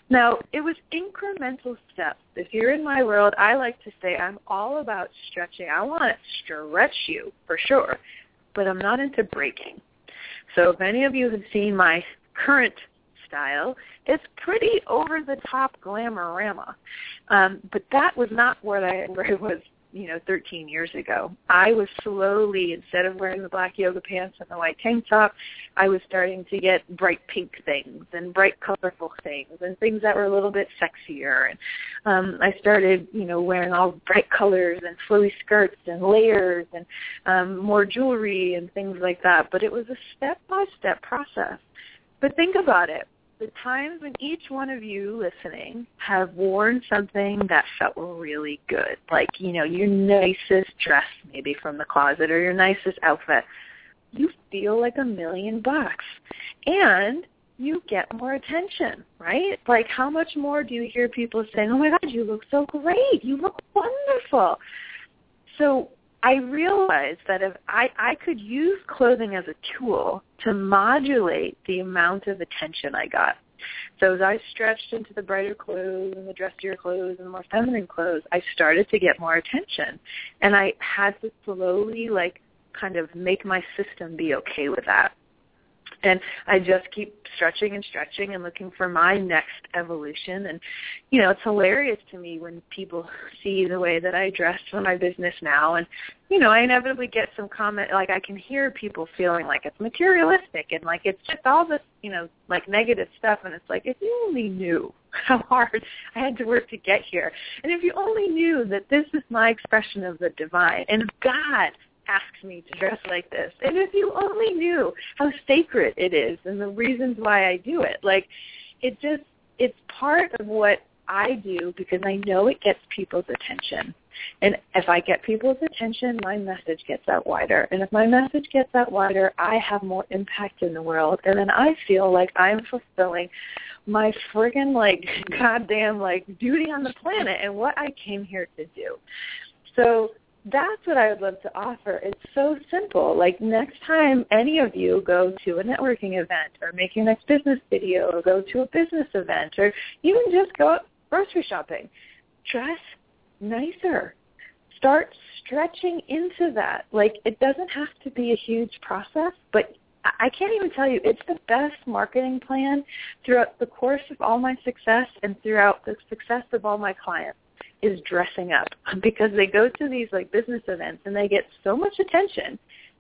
Now, it was incremental steps. If you're in my world, I like to say I'm all about stretching. I want to stretch you for sure, but I'm not into breaking. So if any of you have seen my current style. It's pretty over the top glamorama. Um, but that was not where I where I was, you know, 13 years ago. I was slowly, instead of wearing the black yoga pants and the white tank top, I was starting to get bright pink things and bright colorful things and things that were a little bit sexier. And um, I started, you know, wearing all bright colors and flowy skirts and layers and um, more jewelry and things like that. But it was a step-by-step process. But think about it the times when each one of you listening have worn something that felt really good, like, you know, your nicest dress maybe from the closet or your nicest outfit, you feel like a million bucks. And you get more attention, right? Like how much more do you hear people saying, oh my God, you look so great. You look wonderful. So I realized that if I, I could use clothing as a tool to modulate the amount of attention I got. So as I stretched into the brighter clothes and the dressier clothes and the more feminine clothes, I started to get more attention. And I had to slowly like kind of make my system be okay with that and I just keep stretching and stretching and looking for my next evolution. And you know, it's hilarious to me when people see the way that I dress for my business now, and you know, I inevitably get some comment like I can hear people feeling like it's materialistic and like it's just all this you know like negative stuff, and it's like if you only knew how hard I had to work to get here, and if you only knew that this is my expression of the divine, and God asks me to dress like this. And if you only knew how sacred it is and the reasons why I do it. Like it just it's part of what I do because I know it gets people's attention. And if I get people's attention, my message gets out wider. And if my message gets out wider, I have more impact in the world. And then I feel like I'm fulfilling my friggin' like goddamn like duty on the planet and what I came here to do. So that's what I would love to offer. It's so simple. Like next time any of you go to a networking event or make your next business video or go to a business event or even just go grocery shopping, dress nicer. Start stretching into that. Like it doesn't have to be a huge process, but I can't even tell you, it's the best marketing plan throughout the course of all my success and throughout the success of all my clients is dressing up because they go to these like business events and they get so much attention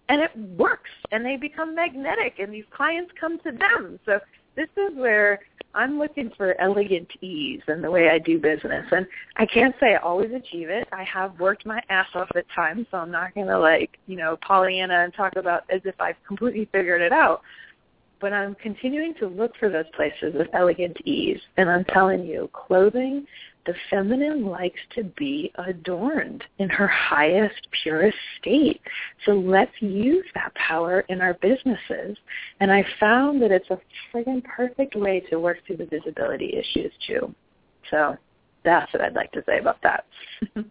and it works and they become magnetic and these clients come to them. So this is where I'm looking for elegant ease in the way I do business. And I can't say I always achieve it. I have worked my ass off at times, so I'm not going to like, you know, Pollyanna and talk about as if I've completely figured it out. But I'm continuing to look for those places of elegant ease. And I'm telling you, clothing the feminine likes to be adorned in her highest, purest state. So let's use that power in our businesses. And I found that it's a friggin' perfect way to work through the visibility issues too. So that's what I'd like to say about that.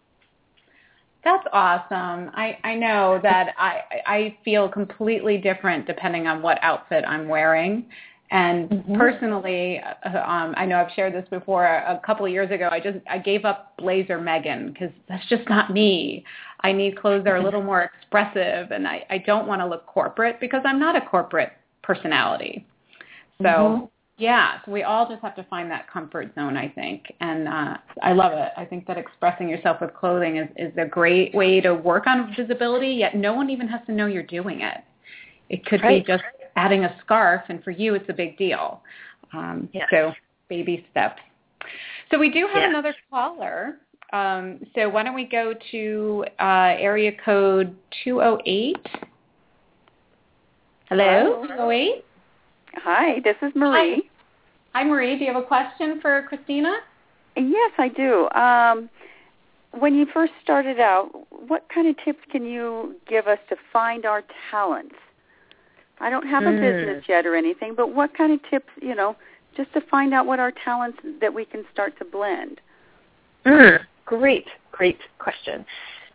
That's awesome. I, I know that I, I feel completely different depending on what outfit I'm wearing. And mm-hmm. personally, uh, um, I know I've shared this before. A couple of years ago, I just I gave up blazer Megan because that's just not me. I need clothes that are a little more expressive, and I, I don't want to look corporate because I'm not a corporate personality. So mm-hmm. yeah, so we all just have to find that comfort zone, I think, and uh, I love it. I think that expressing yourself with clothing is is a great way to work on visibility. Yet no one even has to know you're doing it. It could right. be just adding a scarf, and for you, it's a big deal. Um, yes. So baby steps. So we do have yes. another caller. Um, so why don't we go to uh, area code 208? Hello, 208. Hi, this is Marie. Hi. Hi, Marie. Do you have a question for Christina? Yes, I do. Um, when you first started out, what kind of tips can you give us to find our talents? I don't have a Mm. business yet or anything, but what kind of tips, you know, just to find out what our talents that we can start to blend? Mm, great, great question.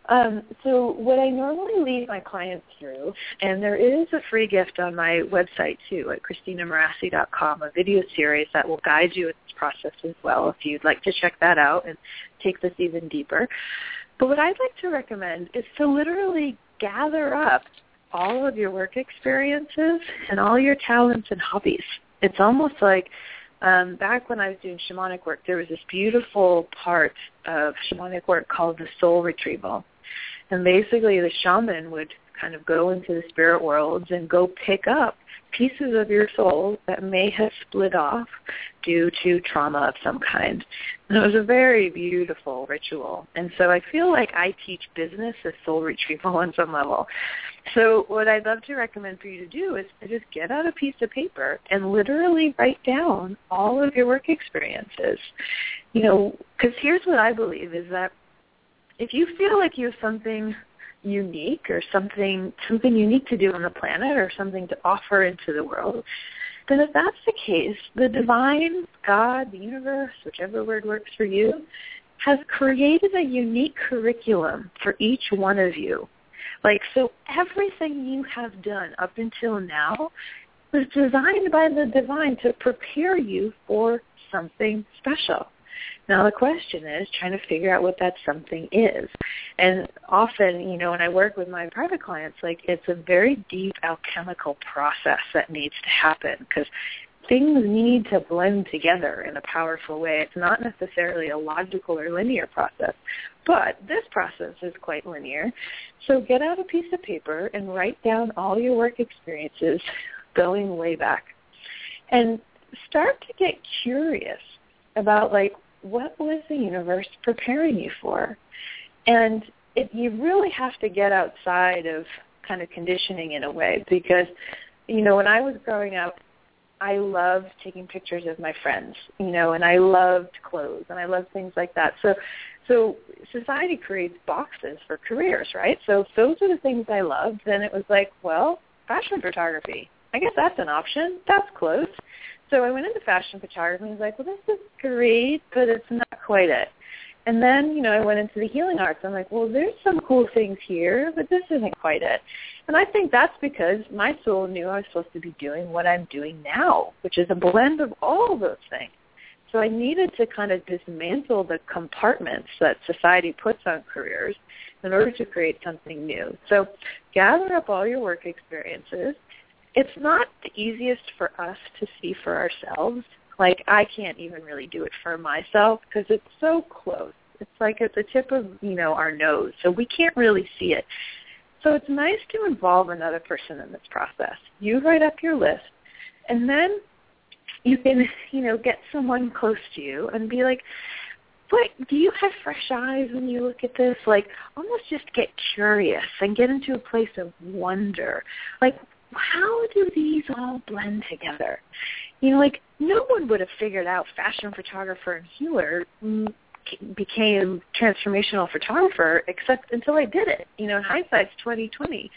Um, so what I normally lead my clients through, and there is a free gift on my website too at christinamorassi.com, a video series that will guide you in this process as well if you'd like to check that out and take this even deeper. But what I'd like to recommend is to literally gather up all of your work experiences and all your talents and hobbies. It's almost like um, back when I was doing shamanic work, there was this beautiful part of shamanic work called the soul retrieval. And basically the shaman would kind of go into the spirit worlds and go pick up pieces of your soul that may have split off due to trauma of some kind. And it was a very beautiful ritual. And so I feel like I teach business as soul retrieval on some level. So what I'd love to recommend for you to do is to just get out a piece of paper and literally write down all of your work experiences. You know, because here's what I believe is that if you feel like you have something unique or something something unique to do on the planet or something to offer into the world, then if that's the case, the divine, God, the universe, whichever word works for you, has created a unique curriculum for each one of you. Like so everything you have done up until now was designed by the divine to prepare you for something special. Now the question is trying to figure out what that something is. And often, you know, when I work with my private clients, like it's a very deep alchemical process that needs to happen because things need to blend together in a powerful way. It's not necessarily a logical or linear process, but this process is quite linear. So get out a piece of paper and write down all your work experiences going way back. And start to get curious about like what was the universe preparing you for? And it, you really have to get outside of kind of conditioning in a way because, you know, when I was growing up, I loved taking pictures of my friends, you know, and I loved clothes and I loved things like that. So so society creates boxes for careers, right? So if those are the things I loved, then it was like, well, fashion photography. I guess that's an option. That's close. So I went into fashion photography and was like, well, this is great, but it's not quite it. And then, you know, I went into the healing arts. I'm like, well, there's some cool things here, but this isn't quite it. And I think that's because my soul knew I was supposed to be doing what I'm doing now, which is a blend of all those things. So I needed to kind of dismantle the compartments that society puts on careers in order to create something new. So gather up all your work experiences. It's not the easiest for us to see for ourselves. Like I can't even really do it for myself because it's so close. It's like at the tip of, you know, our nose. So we can't really see it. So it's nice to involve another person in this process. You write up your list and then you can, you know, get someone close to you and be like, what do you have fresh eyes when you look at this? Like almost just get curious and get into a place of wonder. Like how do these all blend together? You know, like no one would have figured out fashion photographer and healer became transformational photographer except until I did it. You know, in hindsight's twenty twenty.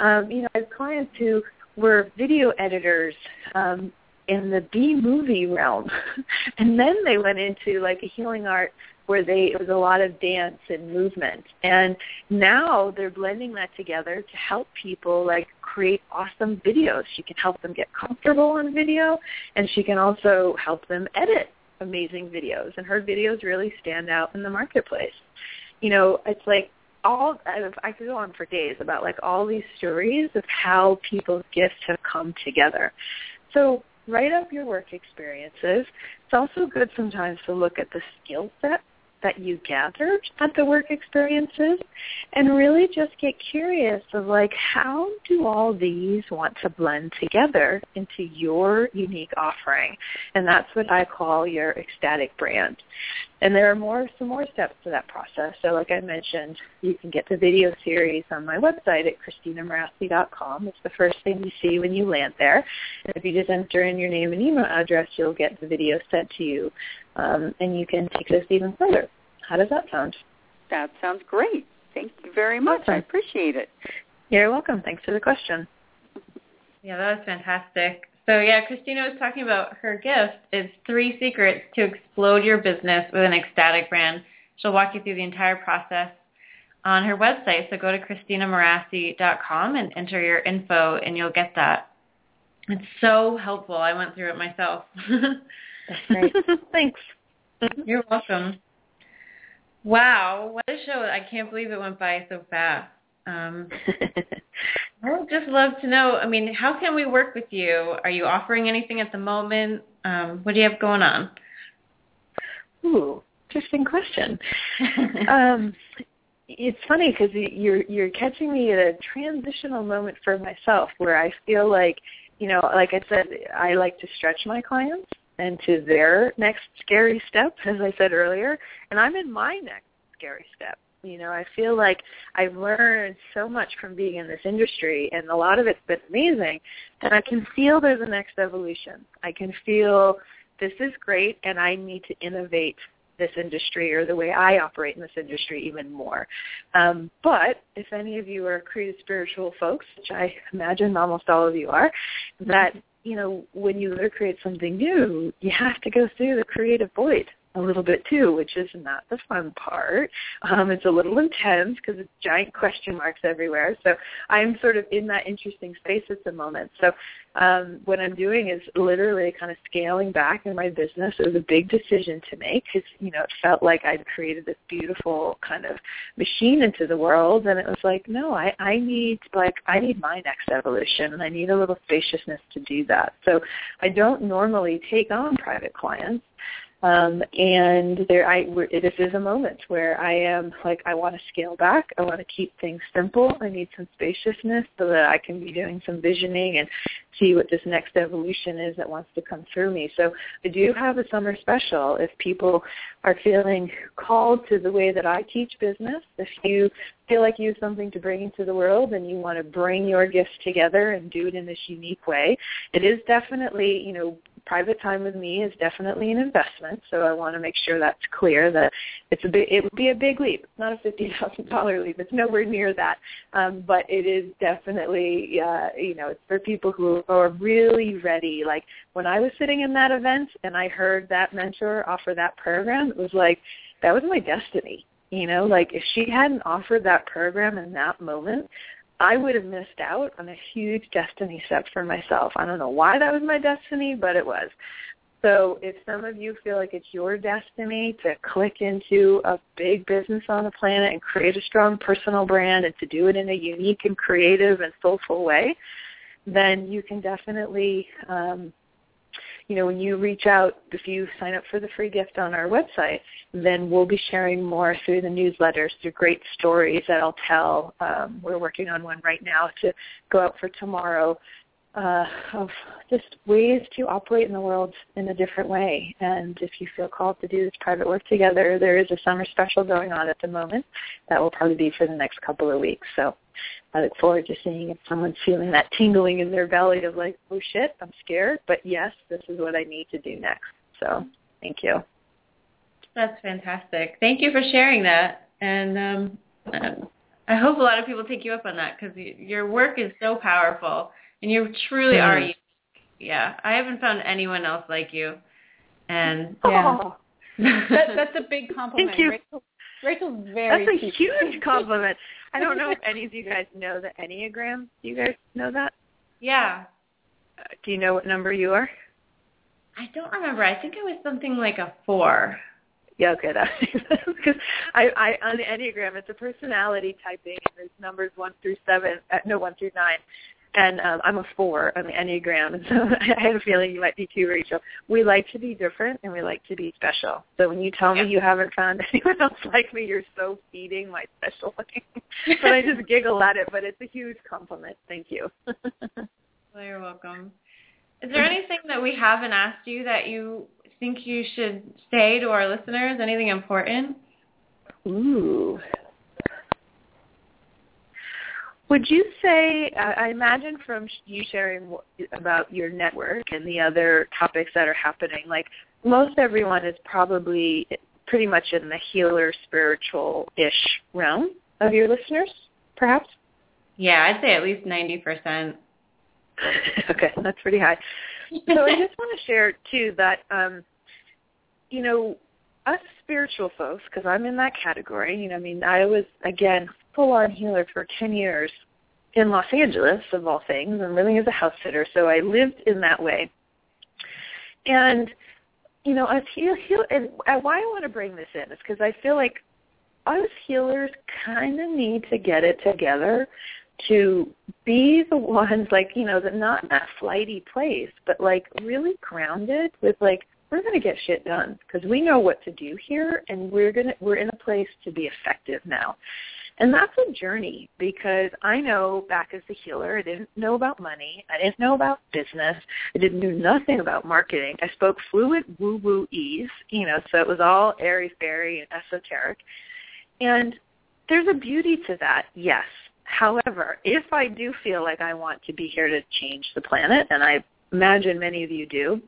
Um, you know, I have clients who were video editors um, in the B movie realm, and then they went into like a healing art where they it was a lot of dance and movement, and now they're blending that together to help people like create awesome videos. She can help them get comfortable on video, and she can also help them edit amazing videos and her videos really stand out in the marketplace. You know, it's like all I could go on for days about like all these stories of how people's gifts have come together. So write up your work experiences. It's also good sometimes to look at the skill set that you gathered at the work experiences and really just get curious of like how do all these want to blend together into your unique offering? And that's what I call your ecstatic brand and there are more some more steps to that process so like I mentioned you can get the video series on my website at christinamorassi.com it's the first thing you see when you land there and if you just enter in your name and email address you'll get the video sent to you um, and you can take this even further. How does that sound? That sounds great. Thank you very much. Awesome. I appreciate it. You're welcome. Thanks for the question. Yeah, that was fantastic. So yeah, Christina was talking about her gift is three secrets to explode your business with an ecstatic brand. She'll walk you through the entire process on her website. So go to ChristinaMorassi.com and enter your info and you'll get that. It's so helpful. I went through it myself. That's great. Thanks. You're welcome. Wow, what a show. I can't believe it went by so fast. Um, I would just love to know, I mean, how can we work with you? Are you offering anything at the moment? Um, what do you have going on? Ooh, interesting question. um, it's funny because you're you're catching me at a transitional moment for myself where I feel like, you know, like I said, I like to stretch my clients into their next scary step, as I said earlier, and I'm in my next scary step. You know, I feel like I've learned so much from being in this industry, and a lot of it's been amazing. And I can feel there's a next evolution. I can feel this is great, and I need to innovate this industry or the way I operate in this industry even more. Um, but if any of you are creative spiritual folks, which I imagine almost all of you are, that you know, when you create something new, you have to go through the creative void a little bit too, which is not the fun part. Um, it's a little intense because it's giant question marks everywhere. So I'm sort of in that interesting space at the moment. So um, what I'm doing is literally kind of scaling back in my business. It was a big decision to make because you know it felt like I'd created this beautiful kind of machine into the world, and it was like, no, I I need like I need my next evolution, and I need a little spaciousness to do that. So I don't normally take on private clients. Um, and there, I this is a moment where I am like I want to scale back. I want to keep things simple. I need some spaciousness so that I can be doing some visioning and see what this next evolution is that wants to come through me. So I do have a summer special. If people are feeling called to the way that I teach business, if you feel like you have something to bring into the world and you want to bring your gifts together and do it in this unique way, it is definitely you know private time with me is definitely an investment. So I want to make sure that's clear that it's a big, it would be a big leap. It's not a fifty thousand dollar leap. It's nowhere near that. Um, but it is definitely, uh, you know, it's for people who are really ready. Like when I was sitting in that event and I heard that mentor offer that program, it was like that was my destiny. You know, like if she hadn't offered that program in that moment, I would have missed out on a huge destiny step for myself. I don't know why that was my destiny, but it was. So if some of you feel like it's your destiny to click into a big business on the planet and create a strong personal brand and to do it in a unique and creative and soulful way, then you can definitely um, you know, when you reach out, if you sign up for the free gift on our website, then we'll be sharing more through the newsletters, through great stories that I'll tell. Um, we're working on one right now to go out for tomorrow uh, of just ways to operate in the world in a different way. And if you feel called to do this private work together, there is a summer special going on at the moment that will probably be for the next couple of weeks. So I look forward to seeing if someone's feeling that tingling in their belly of like, oh shit, I'm scared, but yes, this is what I need to do next. So thank you. That's fantastic. Thank you for sharing that. And um, I hope a lot of people take you up on that because your work is so powerful and you truly mm. are unique. Yeah, I haven't found anyone else like you. And yeah, oh. that, that's a big compliment. Thank you. Rachel, Rachel's very. That's a huge compliment. I don't know if any of you guys know the Enneagram. Do you guys know that? Yeah. Uh, do you know what number you are? I don't remember. I think it was something like a four. Yeah, okay, that because I, I on the Enneagram it's a personality typing and there's numbers one through seven, uh, no one through nine, and um, I'm a four on the Enneagram, and so I had a feeling you might be too, Rachel. We like to be different, and we like to be special. So when you tell me you haven't found anyone else like me, you're so feeding my special but I just giggle at it, but it's a huge compliment. Thank you. well, you're welcome. Is there anything that we haven't asked you that you think you should say to our listeners? Anything important? Ooh, would you say, I imagine from you sharing about your network and the other topics that are happening, like most everyone is probably pretty much in the healer spiritual-ish realm of your listeners, perhaps? Yeah, I'd say at least 90%. okay, that's pretty high. So I just want to share, too, that, um, you know, us spiritual folks, because I'm in that category, you know, I mean, I was, again, full-on healer for 10 years in Los Angeles, of all things, and living as a house sitter. So I lived in that way. And, you know, as heal, heal and uh, why I want to bring this in is because I feel like us healers kind of need to get it together to be the ones like you know that not in that flighty place but like really grounded with like we're going to get shit done because we know what to do here and we're going to we're in a place to be effective now and that's a journey because I know back as a healer, I didn't know about money. I didn't know about business. I didn't know nothing about marketing. I spoke fluent woo-woo ease, you know, so it was all airy-fairy and esoteric. And there's a beauty to that, yes. However, if I do feel like I want to be here to change the planet, and I imagine many of you do,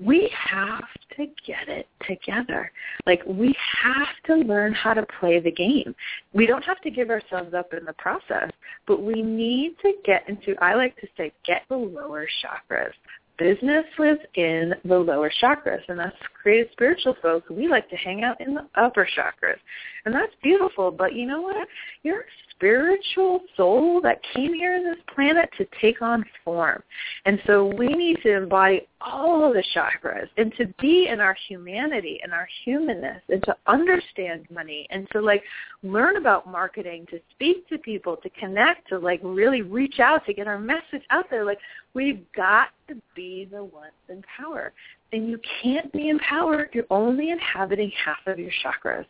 we have to get it together. Like we have to learn how to play the game. We don't have to give ourselves up in the process, but we need to get into, I like to say, get the lower chakras. Business lives in the lower chakras, and that's creative spiritual folks. We like to hang out in the upper chakras, and that's beautiful. But you know what? You're spiritual soul that came here on this planet to take on form. And so we need to embody all of the chakras and to be in our humanity and our humanness and to understand money and to like learn about marketing, to speak to people, to connect, to like really reach out, to get our message out there. Like we've got to be the ones in power. And you can't be empowered. You're only inhabiting half of your chakras.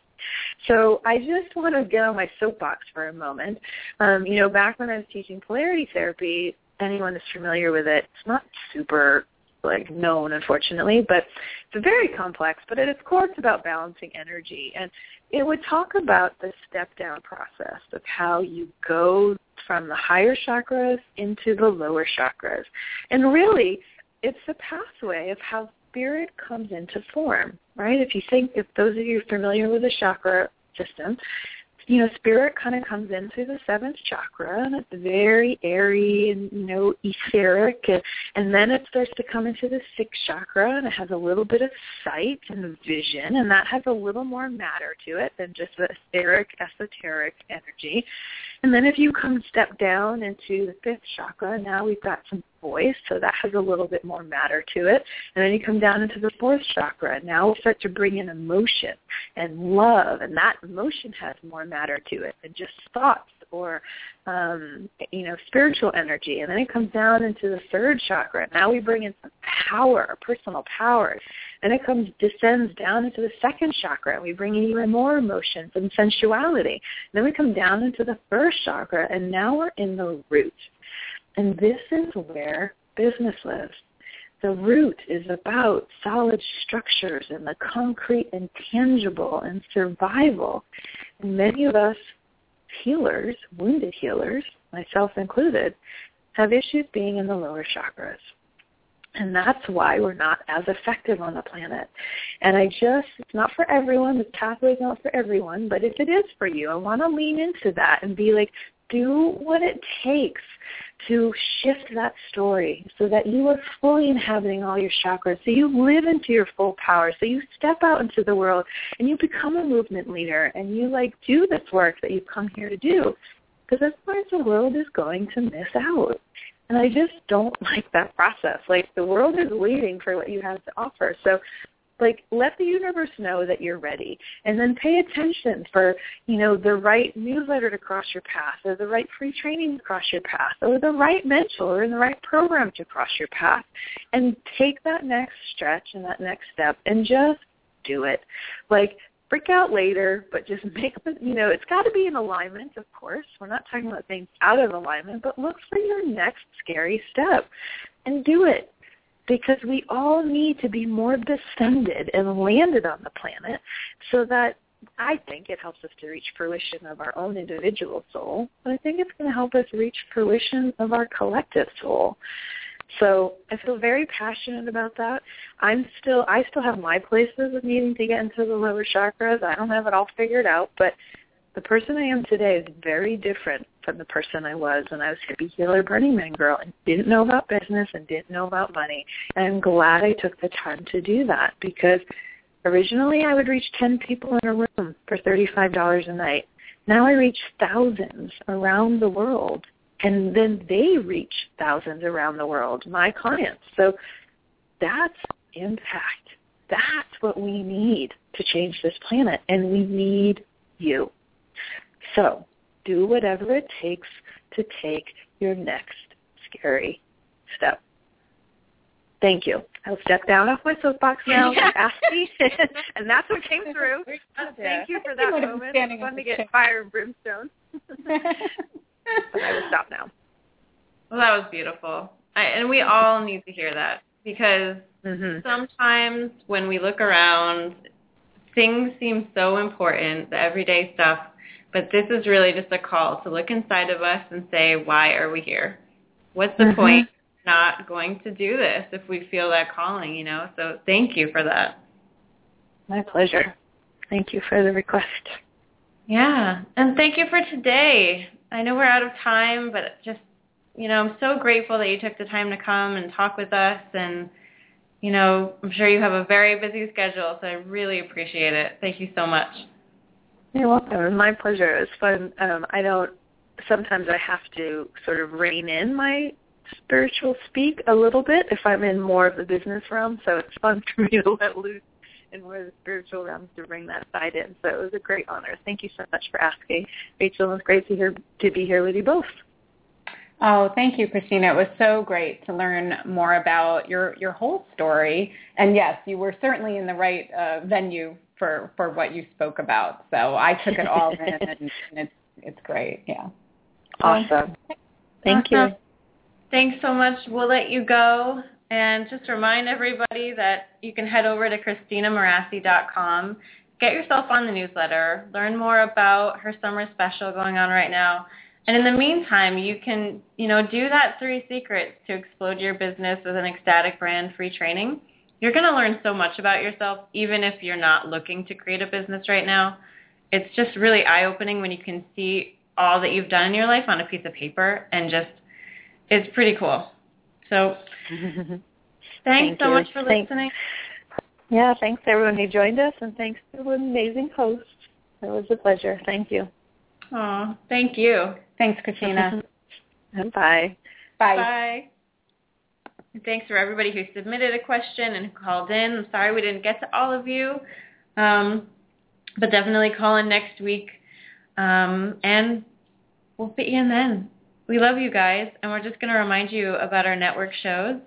So I just want to get on my soapbox for a moment. Um, you know, back when I was teaching polarity therapy, anyone that's familiar with it, it's not super like known unfortunately, but it's very complex, but at its core it's about balancing energy. And it would talk about the step down process of how you go from the higher chakras into the lower chakras. And really it's the pathway of how spirit comes into form, right? If you think, if those of you familiar with the chakra system, you know, spirit kind of comes in through the seventh chakra, and it's very airy and you know etheric, and, and then it starts to come into the sixth chakra, and it has a little bit of sight and vision, and that has a little more matter to it than just the etheric, esoteric energy. And then if you come step down into the fifth chakra, now we've got some voice, so that has a little bit more matter to it. And then you come down into the fourth chakra, now we'll start to bring in emotion and love, and that emotion has more matter to it than just thoughts or um, you know spiritual energy. And then it comes down into the third chakra. Now we bring in some power, personal power. And it comes descends down into the second chakra. And we bring in even more emotions and sensuality. And then we come down into the first chakra, and now we're in the root. And this is where business lives. The root is about solid structures and the concrete and tangible and survival. And many of us healers, wounded healers, myself included, have issues being in the lower chakras. And that's why we're not as effective on the planet. And I just, it's not for everyone, the pathway is not for everyone, but if it is for you, I want to lean into that and be like, do what it takes to shift that story so that you are fully inhabiting all your chakras, so you live into your full power, so you step out into the world and you become a movement leader and you like do this work that you've come here to do because otherwise the world is going to miss out. And I just don't like that process. Like the world is waiting for what you have to offer. So like let the universe know that you're ready and then pay attention for you know the right newsletter to cross your path or the right free training to cross your path or the right mentor and the right program to cross your path and take that next stretch and that next step and just do it. Like freak out later but just make the you know it's got to be in alignment of course. We're not talking about things out of alignment but look for your next scary step and do it because we all need to be more descended and landed on the planet so that I think it helps us to reach fruition of our own individual soul, but I think it's going to help us reach fruition of our collective soul. So I feel very passionate about that. I'm still I still have my places of needing to get into the lower chakras. I don't have it all figured out, but the person I am today is very different from the person I was when I was hippie healer Burning Man girl and didn't know about business and didn't know about money. And I'm glad I took the time to do that because originally I would reach 10 people in a room for $35 a night. Now I reach thousands around the world and then they reach thousands around the world, my clients. So that's impact. That's what we need to change this planet and we need you. So do whatever it takes to take your next scary step. Thank you. I'll step down off my soapbox now. Ask and that's what came through. Thank you for that moment. It's fun to get fire and brimstone. but I will stop now. Well, that was beautiful, I, and we all need to hear that because mm-hmm. sometimes when we look around, things seem so important, the everyday stuff, but this is really just a call to look inside of us and say, why are we here? What's the mm-hmm. point not going to do this if we feel that calling, you know? So thank you for that. My pleasure. Thank you for the request. Yeah. And thank you for today. I know we're out of time, but just, you know, I'm so grateful that you took the time to come and talk with us and you know, I'm sure you have a very busy schedule, so I really appreciate it. Thank you so much. You're welcome. My pleasure. It was fun. Um, I don't. Sometimes I have to sort of rein in my spiritual speak a little bit if I'm in more of the business realm. So it's fun for me to let loose in more of the spiritual realms to bring that side in. So it was a great honor. Thank you so much for asking, Rachel. It was great to hear to be here with you both. Oh, thank you, Christina. It was so great to learn more about your your whole story. And yes, you were certainly in the right uh, venue for for what you spoke about. So I took it all in, and, and it's it's great. Yeah. Awesome. Thank awesome. you. Thanks so much. We'll let you go. And just remind everybody that you can head over to ChristinaMorassi.com, get yourself on the newsletter, learn more about her summer special going on right now. And in the meantime, you can, you know, do that three secrets to explode your business with an ecstatic brand free training you're going to learn so much about yourself even if you're not looking to create a business right now. It's just really eye-opening when you can see all that you've done in your life on a piece of paper and just it's pretty cool. So thanks Thank so you. much for thanks. listening. Yeah, thanks everyone who joined us and thanks to an amazing host. It was a pleasure. Thank you. Oh, thank you. Thanks, Christina. Bye. Bye. Bye. Thanks for everybody who submitted a question and called in. I'm sorry we didn't get to all of you, um, but definitely call in next week, um, and we'll fit you in then. We love you guys, and we're just going to remind you about our network shows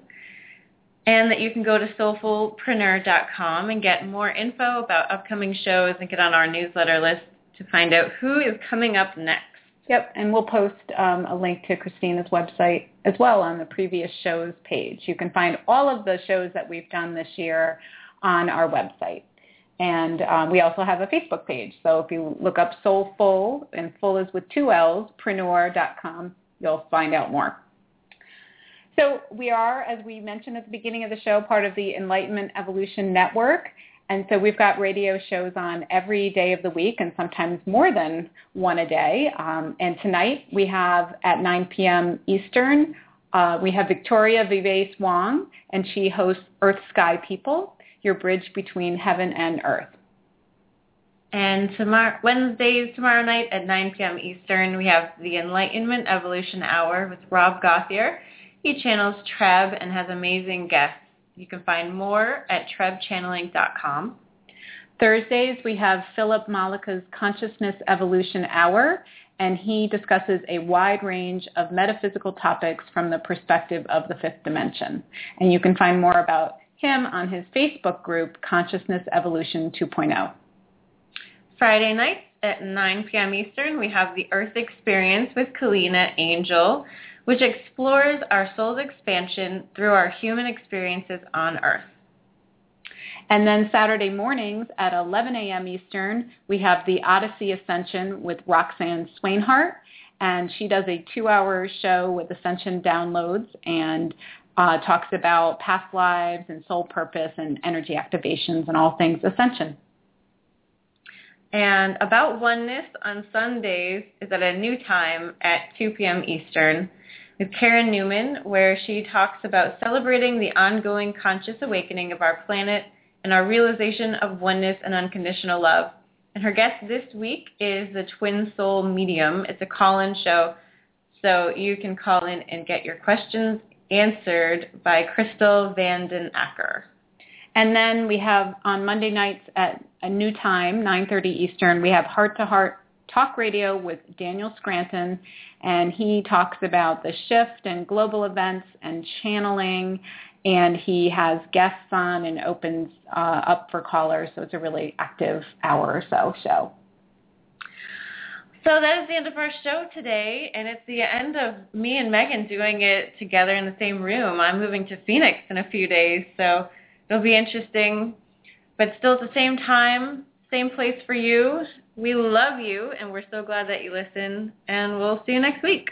and that you can go to soulfulpreneur.com and get more info about upcoming shows and get on our newsletter list to find out who is coming up next. Yep, and we'll post um, a link to Christina's website as well on the previous shows page. You can find all of the shows that we've done this year on our website. And um, we also have a Facebook page. So if you look up Soulful, and full is with two L's, preneur.com, you'll find out more. So we are, as we mentioned at the beginning of the show, part of the Enlightenment Evolution Network. And so we've got radio shows on every day of the week and sometimes more than one a day. Um, and tonight we have at 9 p.m. Eastern, uh, we have Victoria Vives Wong, and she hosts Earth Sky People, your bridge between heaven and earth. And tomorrow, Wednesdays, tomorrow night at 9 p.m. Eastern, we have the Enlightenment Evolution Hour with Rob Gauthier. He channels Treb and has amazing guests You can find more at trebchanneling.com. Thursdays, we have Philip Malika's Consciousness Evolution Hour, and he discusses a wide range of metaphysical topics from the perspective of the fifth dimension. And you can find more about him on his Facebook group, Consciousness Evolution 2.0. Friday nights at 9 p.m. Eastern, we have the Earth Experience with Kalina Angel, which explores our soul's expansion through our human experiences on Earth. And then Saturday mornings at 11 a.m. Eastern, we have the Odyssey Ascension with Roxanne Swainhart. And she does a two-hour show with Ascension downloads and uh, talks about past lives and soul purpose and energy activations and all things Ascension. And About Oneness on Sundays is at a new time at 2 p.m. Eastern with Karen Newman, where she talks about celebrating the ongoing conscious awakening of our planet and our realization of oneness and unconditional love. And her guest this week is the Twin Soul Medium. It's a call-in show, so you can call in and get your questions answered by Crystal Vanden Acker. And then we have on Monday nights at a new time, 9.30 Eastern, we have Heart to Heart Talk Radio with Daniel Scranton, and he talks about the shift and global events and channeling and he has guests on and opens uh, up for callers. So it's a really active hour or so show. So that is the end of our show today, and it's the end of me and Megan doing it together in the same room. I'm moving to Phoenix in a few days, so it'll be interesting, but still at the same time, same place for you. We love you, and we're so glad that you listen, and we'll see you next week.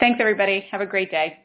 Thanks, everybody. Have a great day.